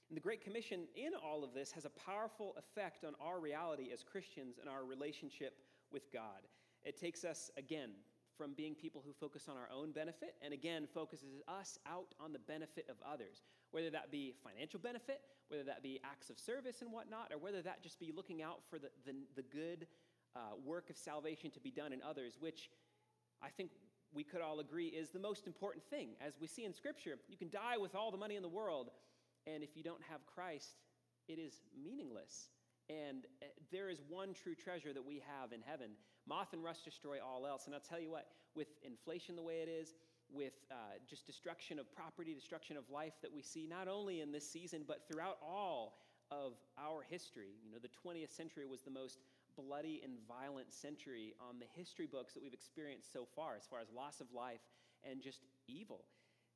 And the Great Commission in all of this has a powerful effect on our reality as Christians and our relationship with God. It takes us, again, from being people who focus on our own benefit and again focuses us out on the benefit of others, whether that be financial benefit, whether that be acts of service and whatnot, or whether that just be looking out for the, the, the good uh, work of salvation to be done in others, which I think we could all agree is the most important thing. As we see in Scripture, you can die with all the money in the world, and if you don't have Christ, it is meaningless. And uh, there is one true treasure that we have in heaven. Moth and rust destroy all else. And I'll tell you what, with inflation the way it is, with uh, just destruction of property, destruction of life that we see not only in this season, but throughout all of our history. You know, the 20th century was the most bloody and violent century on the history books that we've experienced so far, as far as loss of life and just evil.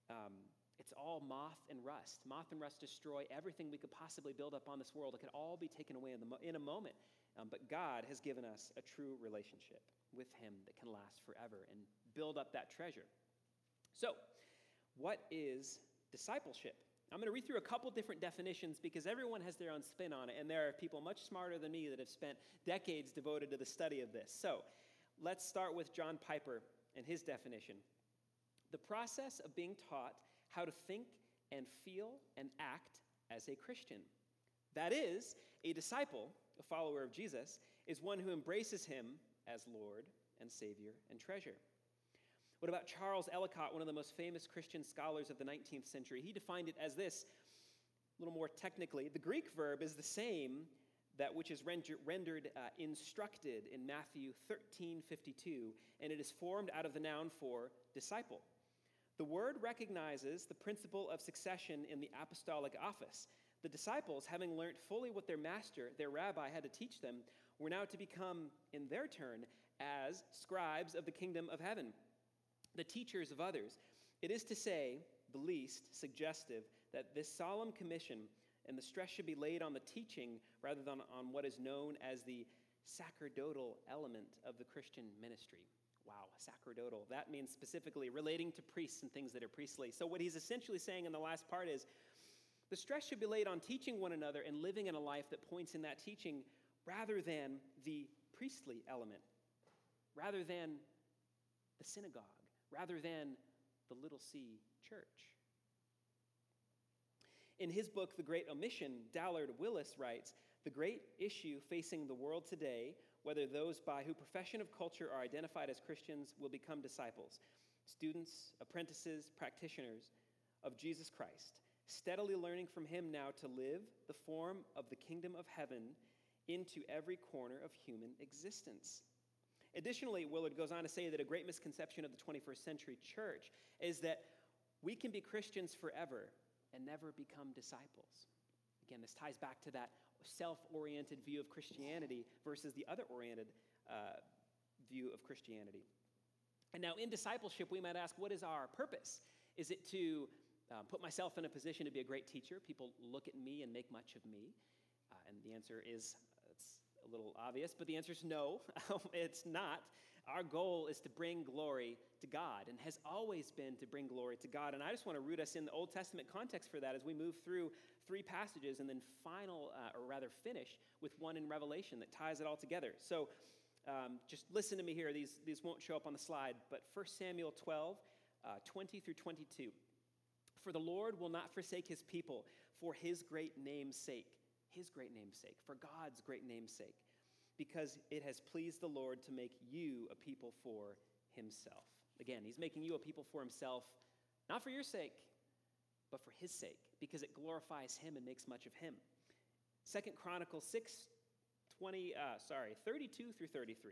Um, it's all moth and rust. Moth and rust destroy everything we could possibly build up on this world. It could all be taken away in, the, in a moment. Um, but God has given us a true relationship with Him that can last forever and build up that treasure. So, what is discipleship? I'm going to read through a couple different definitions because everyone has their own spin on it, and there are people much smarter than me that have spent decades devoted to the study of this. So, let's start with John Piper and his definition. The process of being taught how to think and feel and act as a Christian. That is, a disciple, a follower of Jesus, is one who embraces him as Lord and Savior and treasure. What about Charles Ellicott, one of the most famous Christian scholars of the 19th century? He defined it as this, a little more technically. The Greek verb is the same that which is rendered uh, instructed in Matthew 13 52, and it is formed out of the noun for disciple. The word recognizes the principle of succession in the apostolic office. The disciples, having learnt fully what their master, their rabbi, had to teach them, were now to become, in their turn, as scribes of the kingdom of heaven the teachers of others. It is to say, the least suggestive, that this solemn commission and the stress should be laid on the teaching rather than on what is known as the sacerdotal element of the Christian ministry. Wow, sacerdotal. That means specifically relating to priests and things that are priestly. So, what he's essentially saying in the last part is the stress should be laid on teaching one another and living in a life that points in that teaching rather than the priestly element, rather than the synagogue rather than the little c church. In his book, The Great Omission, Dallas Willard writes The great issue facing the world today, whether those by whose profession of culture are identified as Christians will become disciples, students, apprentices, practitioners of Jesus Christ, steadily learning from him now to live the form of the kingdom of heaven into every corner of human existence. Additionally, Willard goes on to say that a great misconception of the 21st century church is that we can be Christians forever and never become disciples. Again, this ties back to that self oriented view of Christianity versus the other oriented uh, view of Christianity. And now, in discipleship, we might ask, what is our purpose? Is it to uh, put myself in a position to be a great teacher? People look at me and make much of me. Uh, and the answer is it's a little obvious, but the answer is no, *laughs* it's not. Our goal is to bring glory to God and has always been to bring glory to God. And I just want to root us in the Old Testament context for that as we move through three passages and then final, uh, or rather finish with one in Revelation that ties it all together. So um, just listen to me here. These, these won't show up on the slide, but 1 Samuel 12, uh, 20 through 22. For the Lord will not forsake his people for his great name's sake his great name's sake, for God's great name's sake, because it has pleased the Lord to make you a people for himself. Again, he's making you a people for himself, not for your sake, but for his sake, because it glorifies him and makes much of him. Second Chronicles 6, 20, uh, sorry, 32 through 33.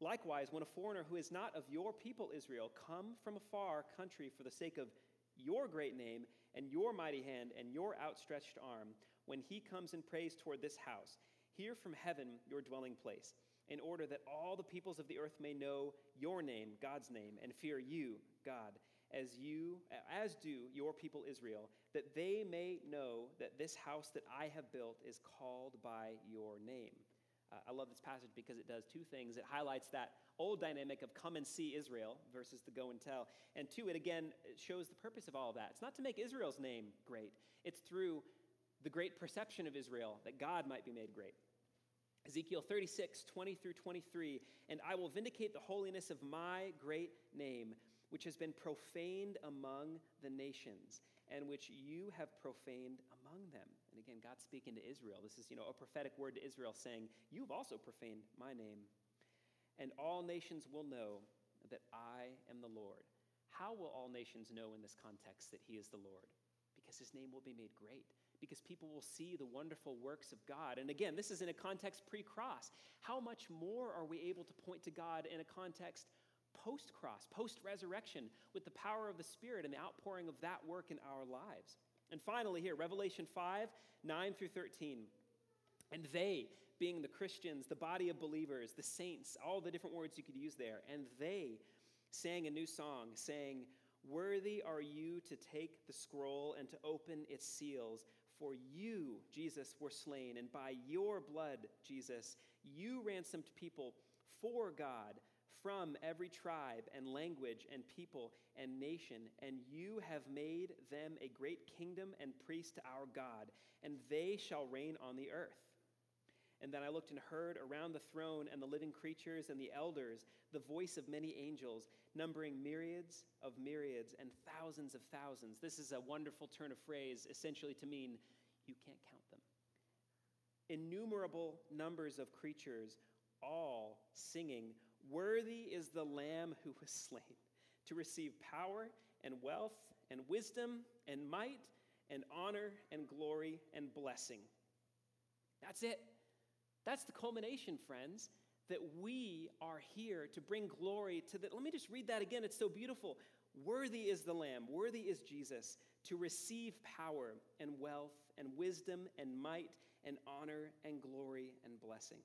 Likewise, when a foreigner who is not of your people Israel come from a far country for the sake of your great name and your mighty hand and your outstretched arm, when he comes and prays toward this house, hear from heaven your dwelling place, in order that all the peoples of the earth may know your name, God's name, and fear you, God, as you as do your people Israel, that they may know that this house that I have built is called by your name. Uh, I love this passage because it does two things. It highlights that old dynamic of come and see Israel versus the go and tell. And two, it again shows the purpose of all of that. It's not to make Israel's name great, it's through the great perception of Israel that God might be made great. Ezekiel 36, 20 through 23, and I will vindicate the holiness of my great name, which has been profaned among the nations, and which you have profaned among them. And again, God speaking to Israel. This is, you know, a prophetic word to Israel saying, You've also profaned my name. And all nations will know that I am the Lord. How will all nations know in this context that he is the Lord? Because his name will be made great because people will see the wonderful works of God. And again, this is in a context pre cross. How much more are we able to point to God in a context post cross, post resurrection, with the power of the Spirit and the outpouring of that work in our lives? And finally, here, Revelation 5 9 through 13. And they, being the Christians, the body of believers, the saints, all the different words you could use there, and they sang a new song, saying, Worthy are you to take the scroll and to open its seals. For you, Jesus, were slain, and by your blood, Jesus, you ransomed people for God from every tribe and language and people and nation, and you have made them a great kingdom and priest to our God, and they shall reign on the earth. And then I looked and heard around the throne and the living creatures and the elders the voice of many angels, numbering myriads of myriads and thousands of thousands. This is a wonderful turn of phrase, essentially to mean you can't count them. Innumerable numbers of creatures, all singing, Worthy is the Lamb who was slain to receive power and wealth and wisdom and might and honor and glory and blessing. That's it. That's the culmination, friends, that we are here to bring glory to the. Let me just read that again. It's so beautiful. Worthy is the Lamb, worthy is Jesus to receive power and wealth and wisdom and might and honor and glory and blessing.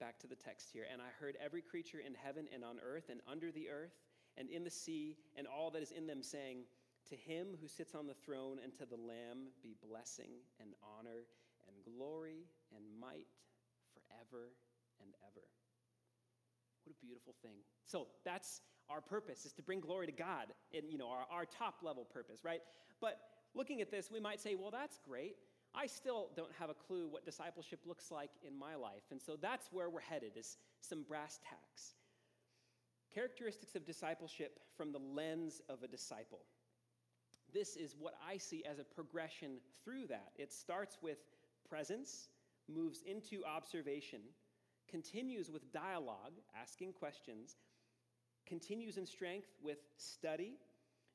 Back to the text here. And I heard every creature in heaven and on earth and under the earth and in the sea and all that is in them saying, To him who sits on the throne and to the Lamb be blessing and honor and glory and might forever and ever. What a beautiful thing. So that's our purpose, is to bring glory to God, and you know, our, our top level purpose, right? But looking at this, we might say, well, that's great. I still don't have a clue what discipleship looks like in my life. And so that's where we're headed, is some brass tacks. Characteristics of discipleship from the lens of a disciple. This is what I see as a progression through that. It starts with presence, moves into observation, continues with dialogue, asking questions, continues in strength with study,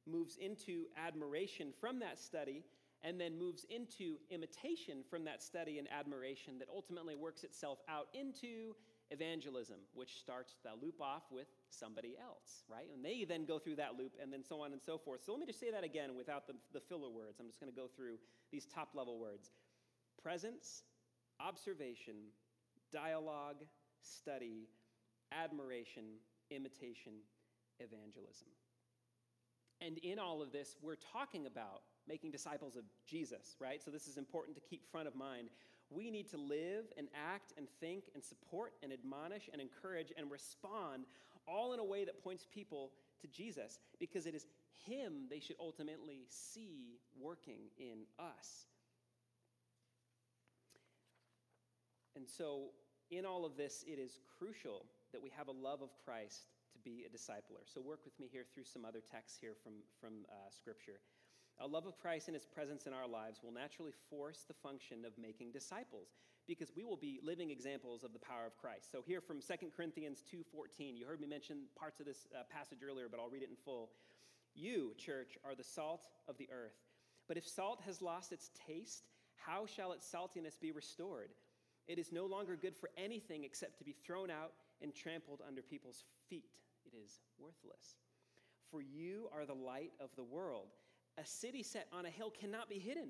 moves into admiration from that study, and then moves into imitation from that study and admiration that ultimately works itself out into evangelism, which starts the loop off with somebody else, right? And they then go through that loop and then so on and so forth. So let me just say that again without the, the filler words. I'm just going to go through these top level words presence, observation, dialogue, study, admiration, imitation, evangelism. And in all of this, we're talking about making disciples of Jesus, right? So this is important to keep front of mind. We need to live and act and think and support and admonish and encourage and respond all in a way that points people to Jesus because it is Him they should ultimately see working in us. And so, in all of this, it is crucial that we have a love of Christ to be a discipler. So, work with me here through some other texts here from, from uh, Scripture. A love of Christ and his presence in our lives will naturally force the function of making disciples because we will be living examples of the power of Christ. So here from 2 Corinthians 2:14, you heard me mention parts of this uh, passage earlier, but I'll read it in full. You, church, are the salt of the earth. But if salt has lost its taste, how shall its saltiness be restored? It is no longer good for anything except to be thrown out and trampled under people's feet. It is worthless. For you are the light of the world. A city set on a hill cannot be hidden,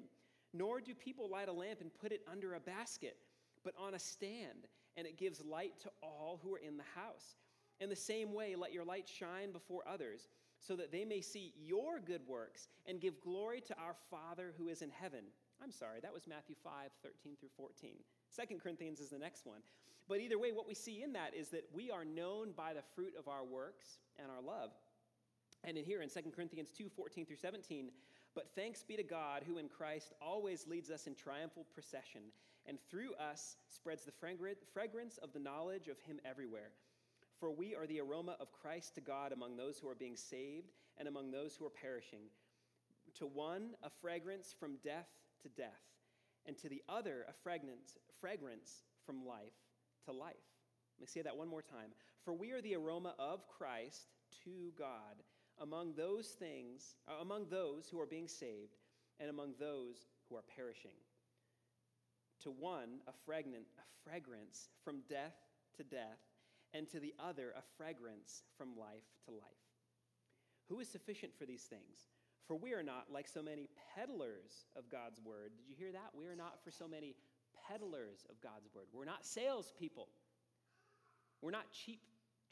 nor do people light a lamp and put it under a basket, but on a stand, and it gives light to all who are in the house. In the same way, let your light shine before others, so that they may see your good works and give glory to our Father who is in heaven. I'm sorry, that was Matthew 5 13 through 14. Second Corinthians is the next one. But either way, what we see in that is that we are known by the fruit of our works and our love. And in here in 2 Corinthians 2 14 through 17, but thanks be to God who in Christ always leads us in triumphal procession, and through us spreads the fragrance of the knowledge of Him everywhere. For we are the aroma of Christ to God among those who are being saved and among those who are perishing. To one, a fragrance from death to death and to the other a fragrance, fragrance from life to life. Let me say that one more time. For we are the aroma of Christ to God among those things, uh, among those who are being saved, and among those who are perishing. To one, a, fragrant, a fragrance from death to death, and to the other, a fragrance from life to life. Who is sufficient for these things? For we are not like so many peddlers of God's word. Did you hear that? We are not for so many peddlers of God's word. We're not salespeople. We're not cheap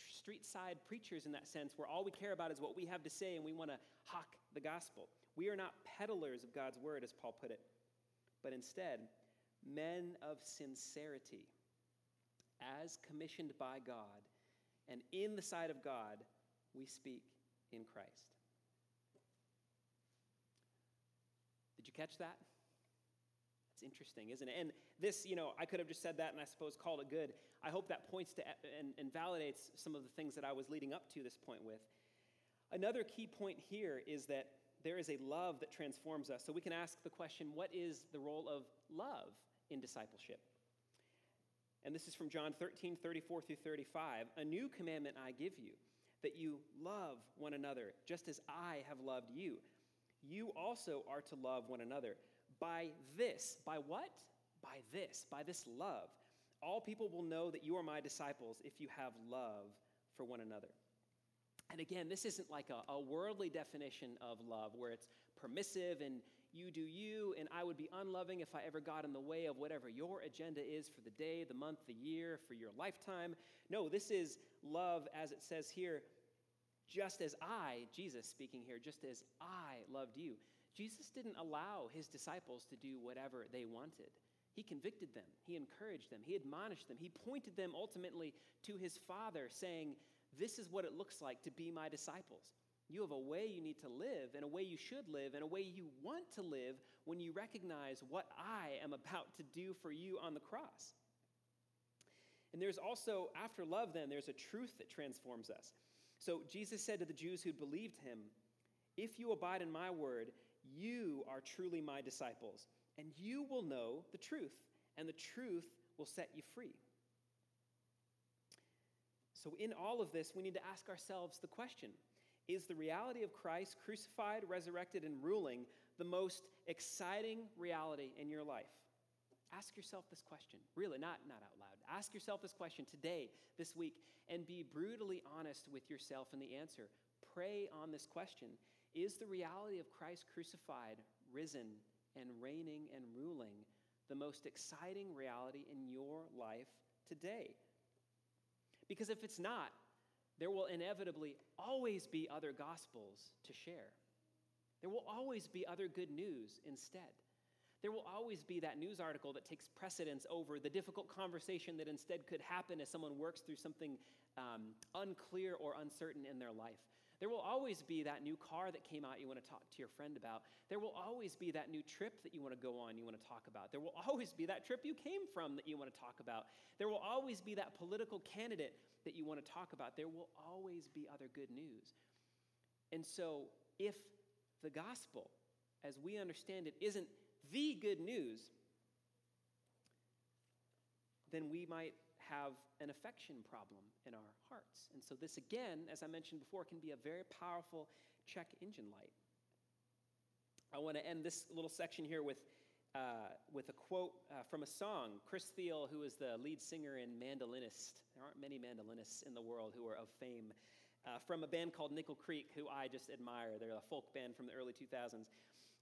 street side preachers in that sense, where all we care about is what we have to say and we want to hawk the gospel. We are not peddlers of God's word, as Paul put it, but instead, men of sincerity, as commissioned by God, and in the sight of God, we speak in Christ. Did you catch that? It's interesting, isn't it? And this, you know, I could have just said that and I suppose called it good. I hope that points to and, and validates some of the things that I was leading up to this point with. Another key point here is that there is a love that transforms us. So we can ask the question what is the role of love in discipleship? And this is from John 13, 34 through 35. A new commandment I give you, that you love one another, just as I have loved you. You also are to love one another. By this, by what? By this, by this love. All people will know that you are my disciples if you have love for one another. And again, this isn't like a, a, worldly definition of love where it's permissive and you do you, and I would be unloving if I ever got in the way of whatever your agenda is for the day, the month, the year, for your lifetime. No, this is love, as it says here, just as I, Jesus speaking here, just as I loved you. Jesus didn't allow his disciples to do whatever they wanted. He convicted them, he encouraged them, he admonished them, he pointed them ultimately to his Father, saying, This is what it looks like to be my disciples. You have a way you need to live, and a way you should live, and a way you want to live when you recognize what I am about to do for you on the cross. And there's also, after love, then, there's a truth that transforms us. So Jesus said to the Jews who believed him, If you abide in my word, you are truly my disciples, and you will know the truth, and the truth will set you free. So, in all of this, we need to ask ourselves the question Is the reality of Christ, crucified, resurrected, and ruling, the most exciting reality in your life? Ask yourself this question. Really, not, not out loud. Ask yourself this question today, this week, and be brutally honest with yourself in the answer. Pray on this question is the reality of Christ crucified, risen, and reigning and ruling the most exciting reality in your life today? Because if it's not, there will inevitably always be other gospels to share. There will always be other good news instead. There will always be that news article that takes precedence over the difficult conversation that instead could happen as someone works through something um, unclear or uncertain in their life. There will always be that new car that came out you want to talk to your friend about. There will always be that new trip that you want to go on, you want to talk about. There will always be that trip you came from that you want to talk about. There will always be that political candidate that you want to talk about. There will always be other good news. And so, if the gospel, as we understand it, isn't the good news, then we might have an affection problem in our hearts. And so, this again, as I mentioned before, can be a very powerful check engine light. I want to end this little section here with, uh, with a quote uh, from a song. Chris Thile, who is the lead singer and mandolinist, there aren't many mandolinists in the world who are of fame, uh, from a band called Nickel Creek, who I just admire. They're a folk band from the early 2000s.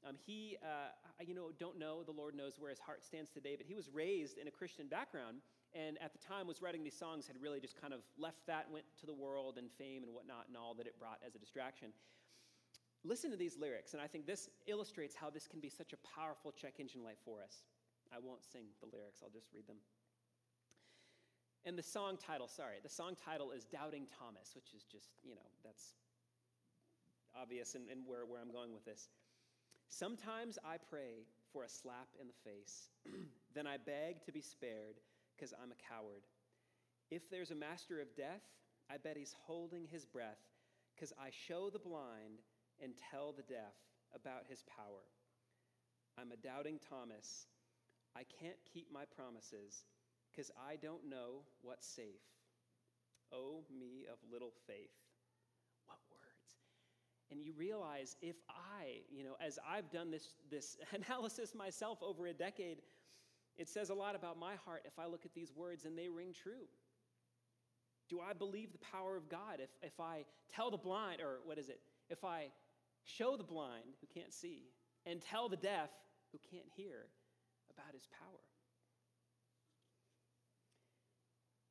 Um, he, uh, you know, don't know, the Lord knows where his heart stands today, but he was raised in a Christian background and at the time was writing these songs had really just kind of left that went to the world and fame and whatnot and all that it brought as a distraction. Listen to these lyrics and i think this illustrates how this can be such a powerful check engine light for us. I won't sing the lyrics i'll just read them. And the song title sorry the song title is doubting thomas which is just you know that's obvious and, where, where i'm going with this sometimes i pray for a slap in the face *clears throat* then i beg to be spared because I'm a coward. If there's a master of death, I bet he's holding his breath because I show the blind and tell the deaf about his power. I'm a doubting Thomas. I can't keep my promises because I don't know what's safe. Oh, me of little faith. And you realize if I, you know, as I've done this, this *laughs* analysis myself over a decade, it says a lot about my heart if I look at these words and they ring true. Do I believe the power of God if, if I tell the blind, or what is it? If I show the blind who can't see and tell the deaf who can't hear about his power?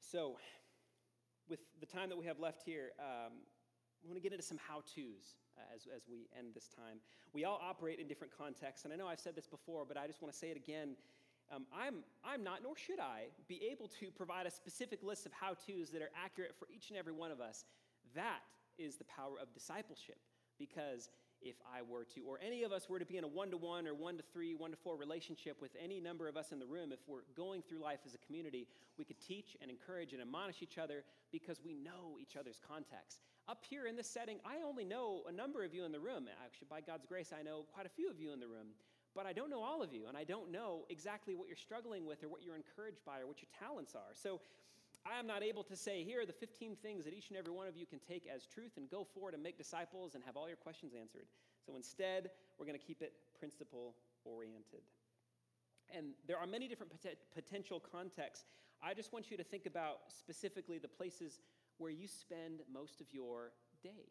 So, with the time that we have left here, um, I want to get into some how to's uh, as, as we end this time. We all operate in different contexts, and I know I've said this before, but I just want to say it again. Um, I'm, I'm not, nor should I, be able to provide a specific list of how to's that are accurate for each and every one of us. That is the power of discipleship, because if I were to, or any of us were to be in a one to one or one to three, one to four relationship with any number of us in the room, if we're going through life as a community, we could teach and encourage and admonish each other because we know each other's context. Up here in this setting, I only know a number of you in the room. Actually, by God's grace, I know quite a few of you in the room, but I don't know all of you, and I don't know exactly what you're struggling with or what you're encouraged by or what your talents are. So, I am not able to say, here are the 15 things that each and every one of you can take as truth and go forward and make disciples and have all your questions answered. So instead, we're going to keep it principle oriented. And there are many different pot- potential contexts. I just want you to think about specifically the places where you spend most of your day.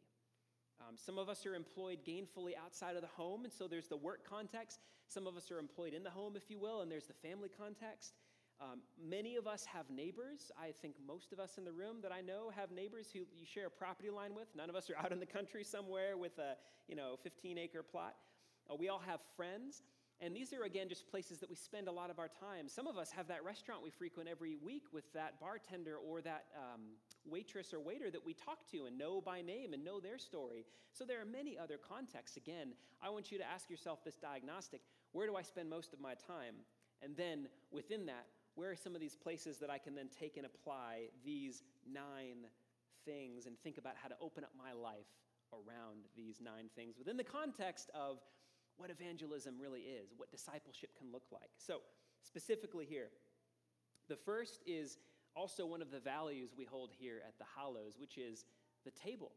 Um, some of us are employed gainfully outside of the home, and so there's the work context. Some of us are employed in the home, if you will, and there's the family context. Um, many of us have neighbors. I think most of us in the room that I know have neighbors who you share a property line with. None of us are *laughs* out in the country somewhere with a you know 15 acre plot. Uh, we all have friends. And these are, again, just places that we spend a lot of our time. Some of us have that restaurant we frequent every week with that bartender or that um, waitress or waiter that we talk to and know by name and know their story. So there are many other contexts. Again, I want you to ask yourself this diagnostic where do I spend most of my time? And then within that, where are some of these places that I can then take and apply these nine things and think about how to open up my life around these nine things within the context of what evangelism really is, what discipleship can look like. So, specifically here, the first is also one of the values we hold here at the Hollows, which is the table.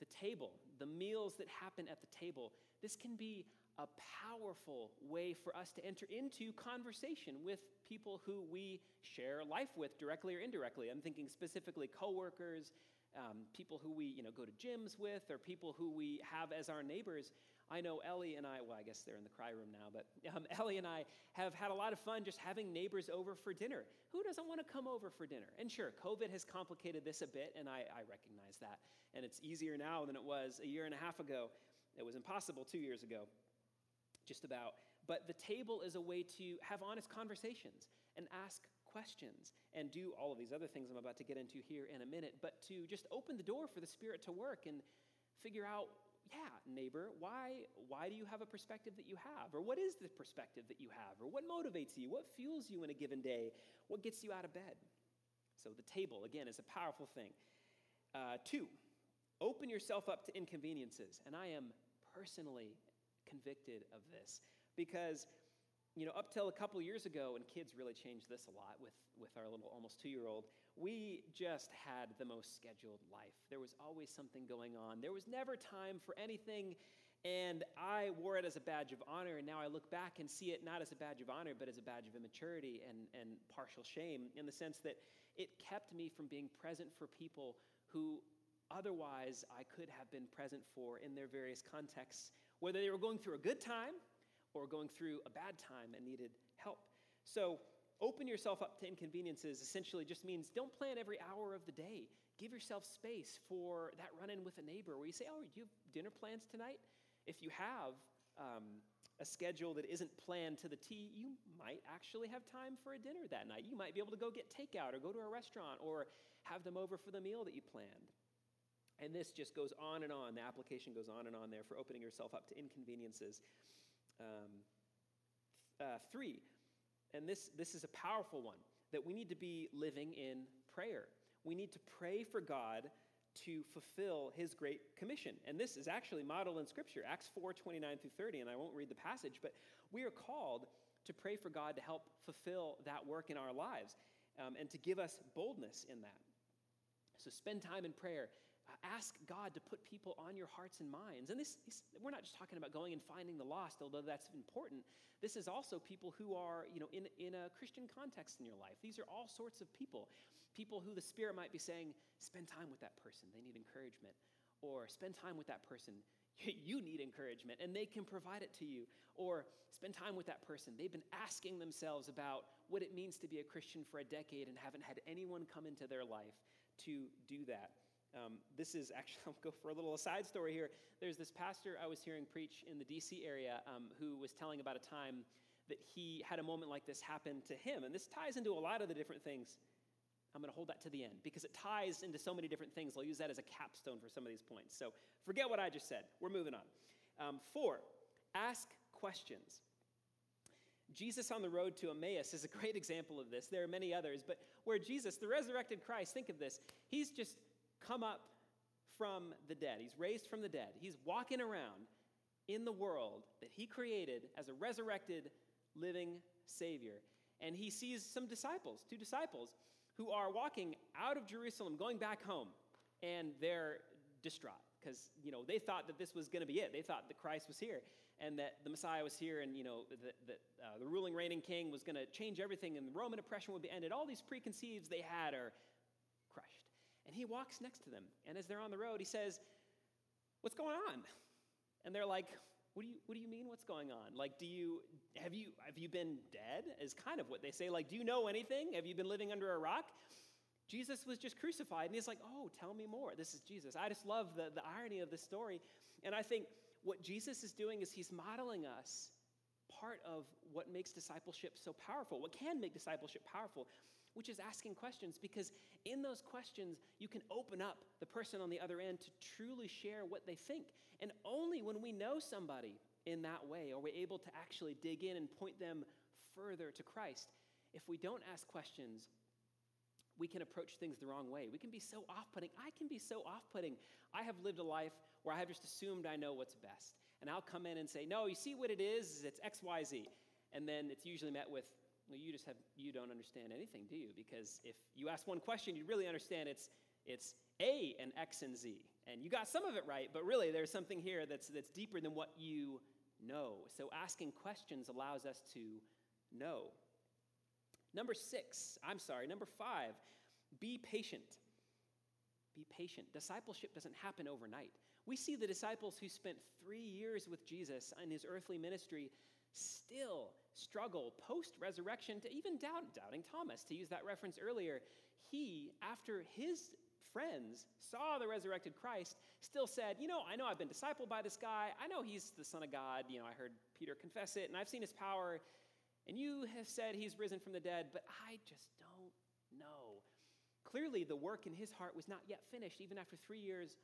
The table, the meals that happen at the table. This can be a powerful way for us to enter into conversation with people who we share life with directly or indirectly. I'm thinking specifically coworkers, um, people who we you know go to gyms with, or people who we have as our neighbors. I know Ellie and I. Well, I guess they're in the cry room now, but um, *laughs* Ellie and I have had a lot of fun just having neighbors over for dinner. Who doesn't want to come over for dinner? And sure, COVID has complicated this a bit, and I, I recognize that. And it's easier now than it was a year and a half ago. It was impossible two years ago just about. But the table is a way to have honest conversations and ask questions and do all of these other things I'm about to get into here in a minute, but to just open the door for the Spirit to work and figure out yeah, neighbor, why, why do you have a perspective that you have? Or what is the perspective that you have? Or what motivates you? What fuels you in a given day? What gets you out of bed? So the table, again, is a powerful thing. Uh, two, open yourself up to inconveniences. And I am personally convicted of this. Because you know up till a couple years ago and kids really changed this a lot with with our little almost two year old we just had the most scheduled life. There was always something going on. There was never time for anything. And i wore it as a badge of honor and now i look back and see it not as a badge of honor but as a badge of immaturity and, and partial shame in the sense that it kept me from being present for people who otherwise i could have been present for in their various contexts whether they were going through a good time or going through a bad time and needed help. So, open yourself up to inconveniences essentially just means don't plan every hour of the day. Give yourself space for that run in with a neighbor where you say, Oh, do you have dinner plans tonight? If you have um, a schedule that isn't planned to the T, you might actually have time for a dinner that night. You might be able to go get takeout or go to a restaurant or have them over for the meal that you planned. And this just goes on and on. The application goes on and on there for opening yourself up to inconveniences. Um, uh, three, and this, this is a powerful one, that we need to be living in prayer. We need to pray for God to fulfill his great commission. And this is actually modeled in Scripture, Acts 4 29 through 30. And I won't read the passage, but we are called to pray for God to help fulfill that work in our lives um, and to give us boldness in that. So spend time in prayer ask God to put people on your hearts and minds. And this, this, we're not just talking about going and finding the lost, although that's important. This is also people who are, you know, in, in a Christian context in your life. These are all sorts of people. People who the Spirit might be saying, spend time with that person. They need encouragement. Or spend time with that person. *laughs* You need encouragement, and they can provide it to you. Or spend time with that person. They've been asking themselves about what it means to be a Christian for a decade and haven't had anyone come into their life to do that. Um, this is actually, *laughs* I'll go for a little aside story here. There's this pastor I was hearing preach in the DC area um, who was telling about a time that he had a moment like this happen to him. And this ties into a lot of the different things. I'm going to hold that to the end because it ties into so many different things. I'll use that as a capstone for some of these points. So forget what I just said. We're moving on. Um, four, ask questions. Jesus on the road to Emmaus is a great *laughs* example of this. There are many others, but where Jesus, the resurrected Christ, think of this, he's just come up from the dead. He's raised from the dead. He's walking around in the world that he created as a resurrected, living Savior. And he sees some disciples, two disciples, who are walking out of Jerusalem, going back home, and they're distraught because you know they thought that this was going to be it. They thought that Christ was here and that the Messiah was here, and you know that, uh, the ruling, reigning King was going to change everything, and the Roman oppression would be ended. All these preconceived they had are. And he walks next to them, and as they're on the road, he says, "What's going on?" And they're like, what do you what do you mean what's going on like do you have you have you been dead is kind of what they say like do you know anything have you been living under a rock Jesus was just crucified, and he's like, Oh, tell me more. This is Jesus. I just love the, the irony of the story. And I think what Jesus is doing is he's modeling us part of what makes discipleship so powerful, what can make discipleship powerful, which is asking questions, because in those questions, you can open up the person on the other end to truly share what they think. And only when we know somebody in that way are we able to actually dig in and point them further to Christ. If we don't ask questions, we can approach things the wrong way. We can be so off putting. I can be so off putting. I have lived a life where I have just assumed I know what's best. And I'll come in and say, no, you see what it is? It's XYZ. And then it's usually met with, well, you just have, you don't understand anything, do you? Because if you ask one question, you really understand it's, it's A and X and Z. And you got some of it right, but really there's something here that's, that's deeper than what you know. So asking questions allows us to know. Number six, I'm sorry, number five, be patient. Be patient. Discipleship doesn't happen overnight. We see the disciples who spent three years with Jesus in his earthly ministry still struggle post resurrection to even doubt, doubting Thomas, to use that reference earlier. He, after his friends saw the resurrected Christ, still said, You know, I know I've been discipled by this guy. I know he's the Son of God. You know, I heard Peter confess it, and I've seen his power. And you have said he's risen from the dead, but I just don't know. Clearly, the work in his heart was not yet finished, even after three years.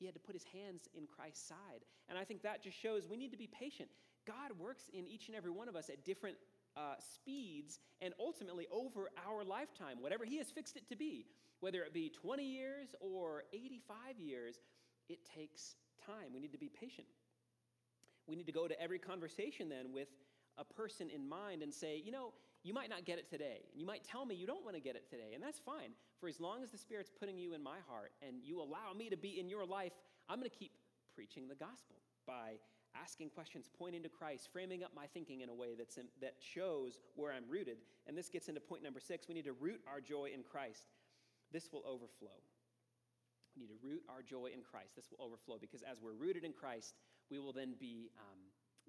He had to put his hands in Christ's side. And I think that just shows we need to be patient. God works in each and every one of us at different uh, speeds and ultimately over our lifetime, whatever he has fixed it to be, whether it be 20 years or 85 years, it takes time. We need to be patient. We need to go to every conversation then with a person in mind and say, you know, you might not get it today. And you might tell me you don't want to get it today. And that's fine. For as long as the Spirit's putting you in my heart and you allow me to be in your life, I'm going to keep preaching the gospel by asking questions, pointing to Christ, framing up my thinking in a way that's in, that shows where I'm rooted. And this gets into point number six. We need to root our joy in Christ. This will overflow. We need to root our joy in Christ. This will overflow because as we're rooted in Christ, we will then be um,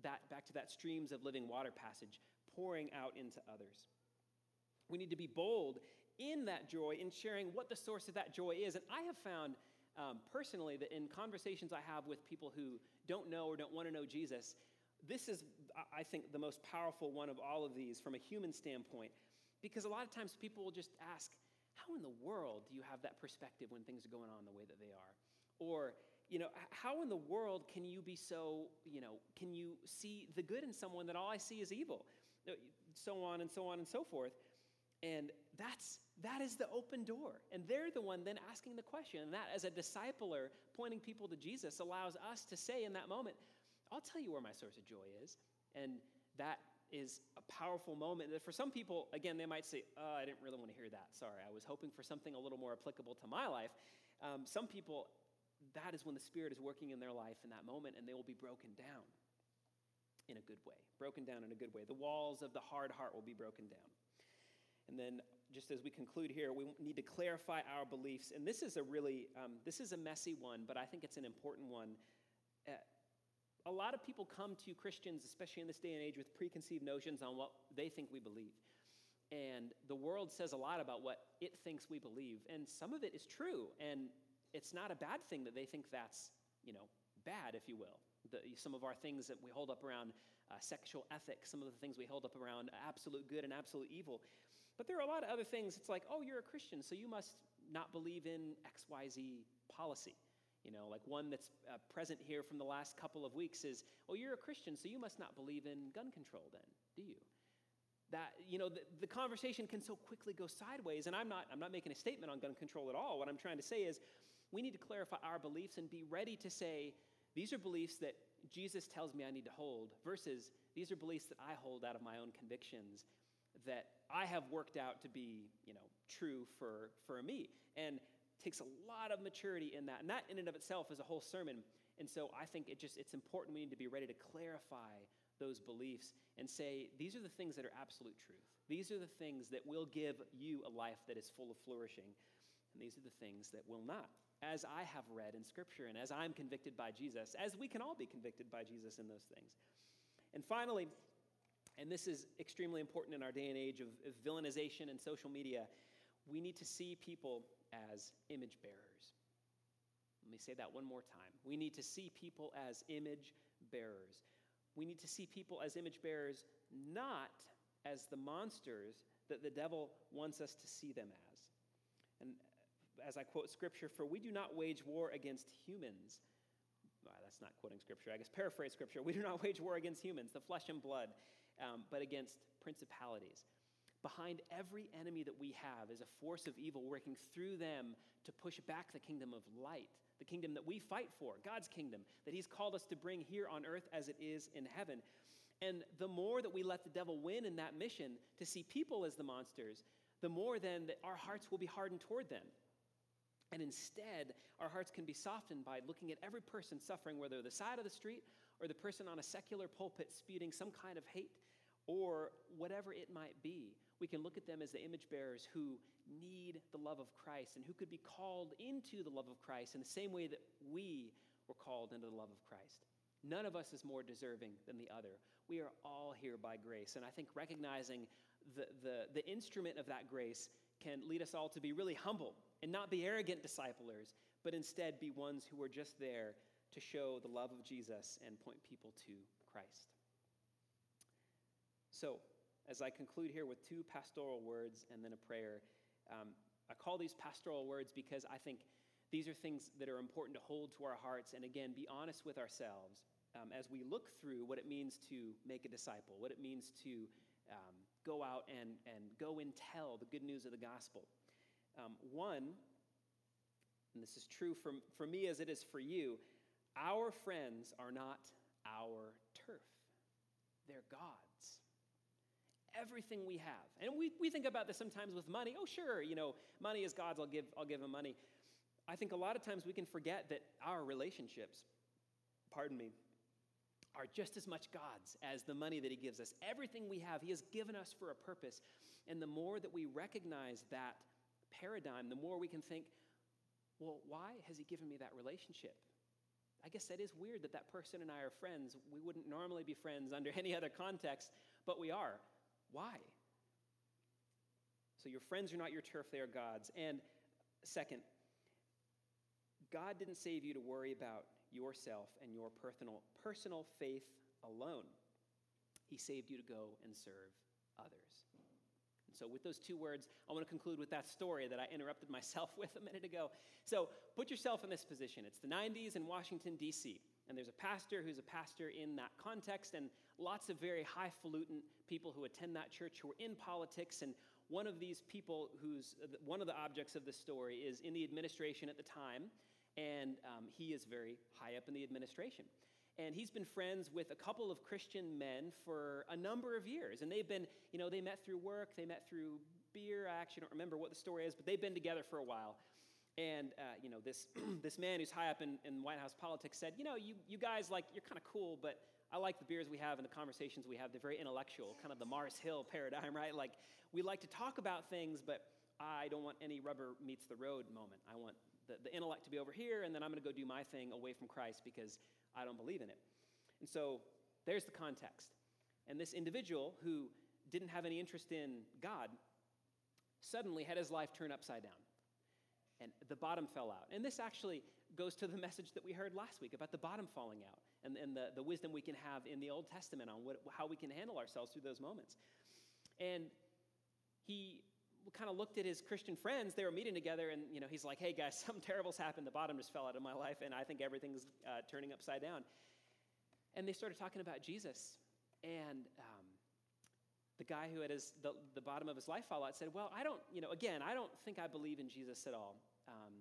that, back to that streams of living water passage, pouring out into others. We need to be bold in that joy, in sharing what the source of that joy is. And I have found um, personally that in conversations I have with people who don't know or don't want to know Jesus, this is, I think, the most powerful one of all of these from a human standpoint. Because a lot of times people will just ask, How in the world do you have that perspective when things are going on the way that they are? Or, you know, how in the world can you be so, you know, can you see the good in someone that all I see is evil? So on and so on and so forth. And that's that is the open door. And they're the one then asking the question. And that as a discipler pointing people to Jesus allows us to say in that moment, I'll tell you where my source of joy is. And that is a powerful moment. that For some people, again, they might say, oh, I didn't really want to hear that. Sorry, I was hoping for something a little more applicable to my life. Um, some people, that is when the Spirit is working in their life in that moment, and they will be broken down in a good way. Broken down in a good way. The walls of the hard heart will be broken down. And then, just as we conclude here, we need to clarify our beliefs. And this is a really, um, this is a messy one, but I think it's an important one. Uh, a lot of people come to Christians, especially in this day and age, with preconceived notions on what they think we believe. And the world says a lot about what it thinks we believe. And some of it is true. And it's not a bad thing that they think that's, you know, bad, if you will. The, some of our things that we hold up around uh, sexual ethics, some of the things we hold up around absolute good and absolute evil. But there are a lot of other things. It's like, oh, you're a Christian, so you must not believe in XYZ policy. You know, like one that's uh, present here from the last couple of weeks is, oh, you're a Christian, so you must not believe in gun control then, do you? That, you know, the, the conversation can so quickly go sideways. And I'm not, I'm not making a statement on gun control at all. What I'm trying to say is we need to clarify our beliefs and be ready to say, these are beliefs that Jesus tells me I need to hold, versus these are beliefs that I hold out of my own convictions that I have worked out to be, you know, true for, for me. And takes a lot of maturity in that. And that in and of itself is a whole sermon. And so I think it just it's important we need to be ready to clarify those beliefs and say these are the things that are absolute truth. These are the things that will give you a life that is full of flourishing. And these are the things that will not. As I have read in Scripture and as I'm convicted by Jesus, as we can all be convicted by Jesus in those things. And finally, and this is extremely important in our day and age of, of villainization and social media, we need to see people as image bearers. Let me say that one more time. We need to see people as image bearers. We need to see people as image bearers, not as the monsters that the devil wants us to see them as. As I quote scripture, for we do not wage war against humans. Well, that's not quoting scripture. I guess paraphrase scripture. We do not *laughs* wage war against humans, the flesh and blood, um, but against principalities Behind every enemy that we have is a force of evil working through them to push back the kingdom of light, the kingdom that we fight for, God's kingdom, that He's called us to bring here on earth as it is in heaven. And the more that we let the devil win in that mission to see people as the monsters, the more then that our hearts will be hardened toward them. And instead, our hearts can be softened by looking at every person suffering, whether the side of the street or the person on a secular pulpit spewing some kind of hate or whatever it might be we can look at them as the image bearers who need the love of Christ and who could be called into the love of Christ in the same way that we were called into the love of Christ. None of us is more deserving than the other. We are all here by grace. And I think recognizing the, the, the instrument of that grace can lead us all to be really humble and not be arrogant disciplers, but instead be ones who are just there to show the love of Jesus and point people to Christ. So, as I conclude here with two pastoral words and then a prayer, um, I call these pastoral words because I think these are things that are important to hold to our hearts and again, be honest with ourselves um, as we look through what it means to make a disciple, what it means to um, go out and, and go and tell the good news of the gospel. Um, one, and this is true for, for me as it is for you, our friends are not our turf, they're God's everything we have. And we, we think about this sometimes with money. Oh, sure, you know, money is God's, I'll give, I'll give him money. I think a lot of times we can forget that our relationships, pardon me, are just as much God's as the money that He gives us. Everything we have, He has given us for a purpose. And the more that we recognize that paradigm, the more we can think, well, why has He given me that relationship? I guess that is weird that that person and I are friends. We wouldn't normally be friends under *laughs* any other context, but we are. Why? So your friends are not your turf, they are God's. And second, God didn't save you to worry about yourself and your personal, personal faith alone. He saved you to go and serve others. And so, with those two words, I want to conclude with that story that I interrupted myself *laughs* with a minute ago. So, put yourself in this position. It's the 90s in Washington, D.C. And there's a pastor who's a pastor in that context, and lots of very highfalutin people who attend that church who are in politics. And one of these people, who's one of the objects of the story, is in the administration at the time, and um, he is very high up in the administration. And he's been friends with a couple of Christian men for a number of years. And they've been, you know, they met through work, they met through beer. I actually don't remember what the story is, but they've been together for a while. And, uh, you know, this, *clears throat* this man who's high up in, in White House politics said, you know, you, you guys, like, you're kind of cool, but I like the beers we have and the conversations we have. They're very intellectual, kind of the Mars Hill paradigm, *laughs* right? Like, we like to talk about things, but I don't want any rubber meets the road moment. I want the, the intellect to be over here, and then I'm going to go do my thing away from Christ because I don't believe in it. And so there's the context. And this individual who didn't have any interest in God suddenly had his life turned upside down. And the bottom fell out. And this actually goes to the *laughs* message that we heard last week about the bottom falling out and, and the, the wisdom we can have in the Old Testament on what, how we can handle ourselves through those moments. And he kind of looked at his Christian friends. They were meeting together, and you know, he's like, "Hey guys, *laughs* something terrible's happened. The bottom just fell out of my life, and I think everything's uh, turning upside down." And they started talking about Jesus, and um, the guy who had his the, the bottom of his life fall out said, "Well, I don't, you know, again, I don't think I believe in Jesus at all, um,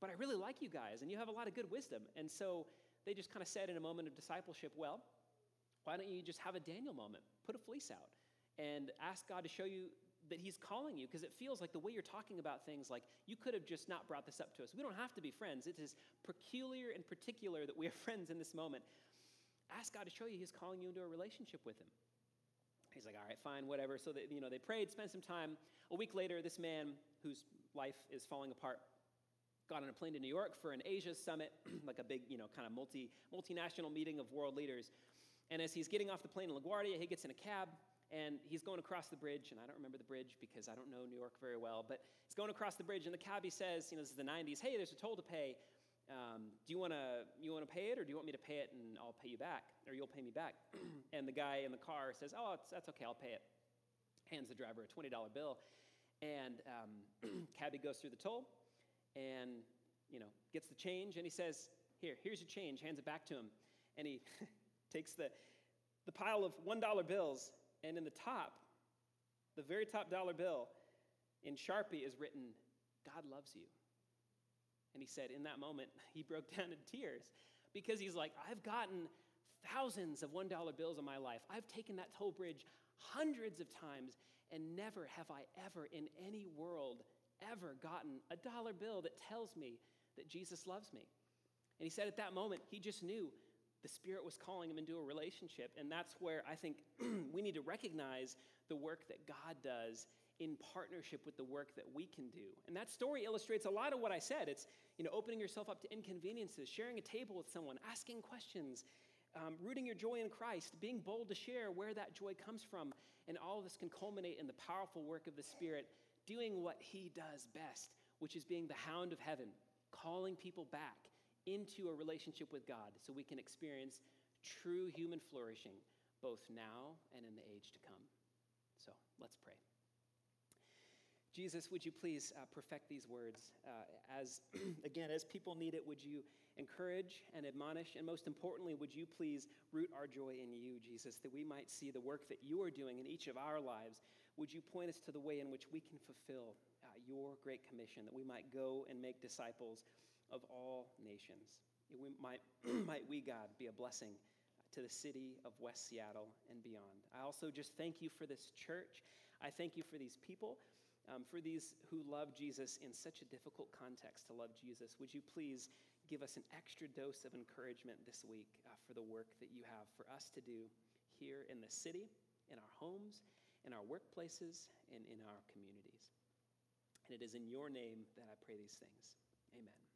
but I really like you guys, and you have a lot of good wisdom." And so they just kind of said in a moment of discipleship, "Well, why don't you just have a Daniel moment? Put a fleece out." And ask God to show you that he's calling you because it feels like the way you're talking about things like you could have just not brought this up to us. We don't have to be friends. It is peculiar and particular that we are *laughs* friends in this moment. Ask god to show you he's calling you into a relationship with him. He's like all right fine whatever. So that you know they prayed spent some time. A week later this man whose life is falling apart got on a plane to new york for an asia summit *clears throat* like a big you know kind of multi multinational meeting of world leaders. And as he's getting off the plane in laguardia he gets in a cab and he's going across the bridge, and I don't remember the bridge because I don't know New York very well, but he's going across the bridge, and the cabbie says, you know, this is the 90s, hey, there's a toll to pay. Um, do you want to you want to pay it, or do you want me to pay it and I'll pay you back, or you'll pay me back? *clears throat* and the guy in the car says, oh, that's okay, I'll pay it. Hands the driver a $20 bill, and um, *clears throat* cabbie goes through the toll, and you know gets the change, and he says, here, here's your change, hands it back to him, and he *laughs* takes the the pile of $1 bills and in the top, the very top dollar bill, in Sharpie is written, God loves you. And he said, in that moment, *laughs* he broke down in tears because he's like, I've gotten thousands of $1 bills in my life. I've taken that toll bridge hundreds of times, and never have I ever in any world ever gotten a dollar bill that tells me that Jesus loves me. And he said at that moment, he just knew the Spirit was calling him into a relationship. And that's where I think *clears throat* we need to recognize the work that God does in partnership with the work that we can do. And that story illustrates a lot of what I said. It's, you know, opening yourself up to inconveniences, sharing a table with someone, asking questions, um, rooting your joy in Christ, being bold to share where that joy comes from. And all of this can culminate in the powerful work of the Spirit doing what He does best, which is being the hound of heaven, calling people back into a relationship with God so we can experience true human flourishing both now and in the age to come. So let's pray. Jesus, would you please uh, perfect these words? Uh, as, *clears throat* again, as people need it, would you encourage and admonish? And most importantly, would you please root our joy in you, Jesus, that we might see the work that you are doing in each of our lives? Would you point us to the way in which we can fulfill uh, your great commission, that we might go and make disciples of all nations. We might, *clears throat* might we, God, be a blessing to the city of West Seattle and beyond. I also just thank you for this church. I thank you for these people, um, for these who love Jesus in such a difficult context to love Jesus. Would you please give us an extra dose of encouragement this week uh, for the work that you have for us to do here in the city, in our homes, in our workplaces, and in our communities. And it is in your name that I pray these things. Amen.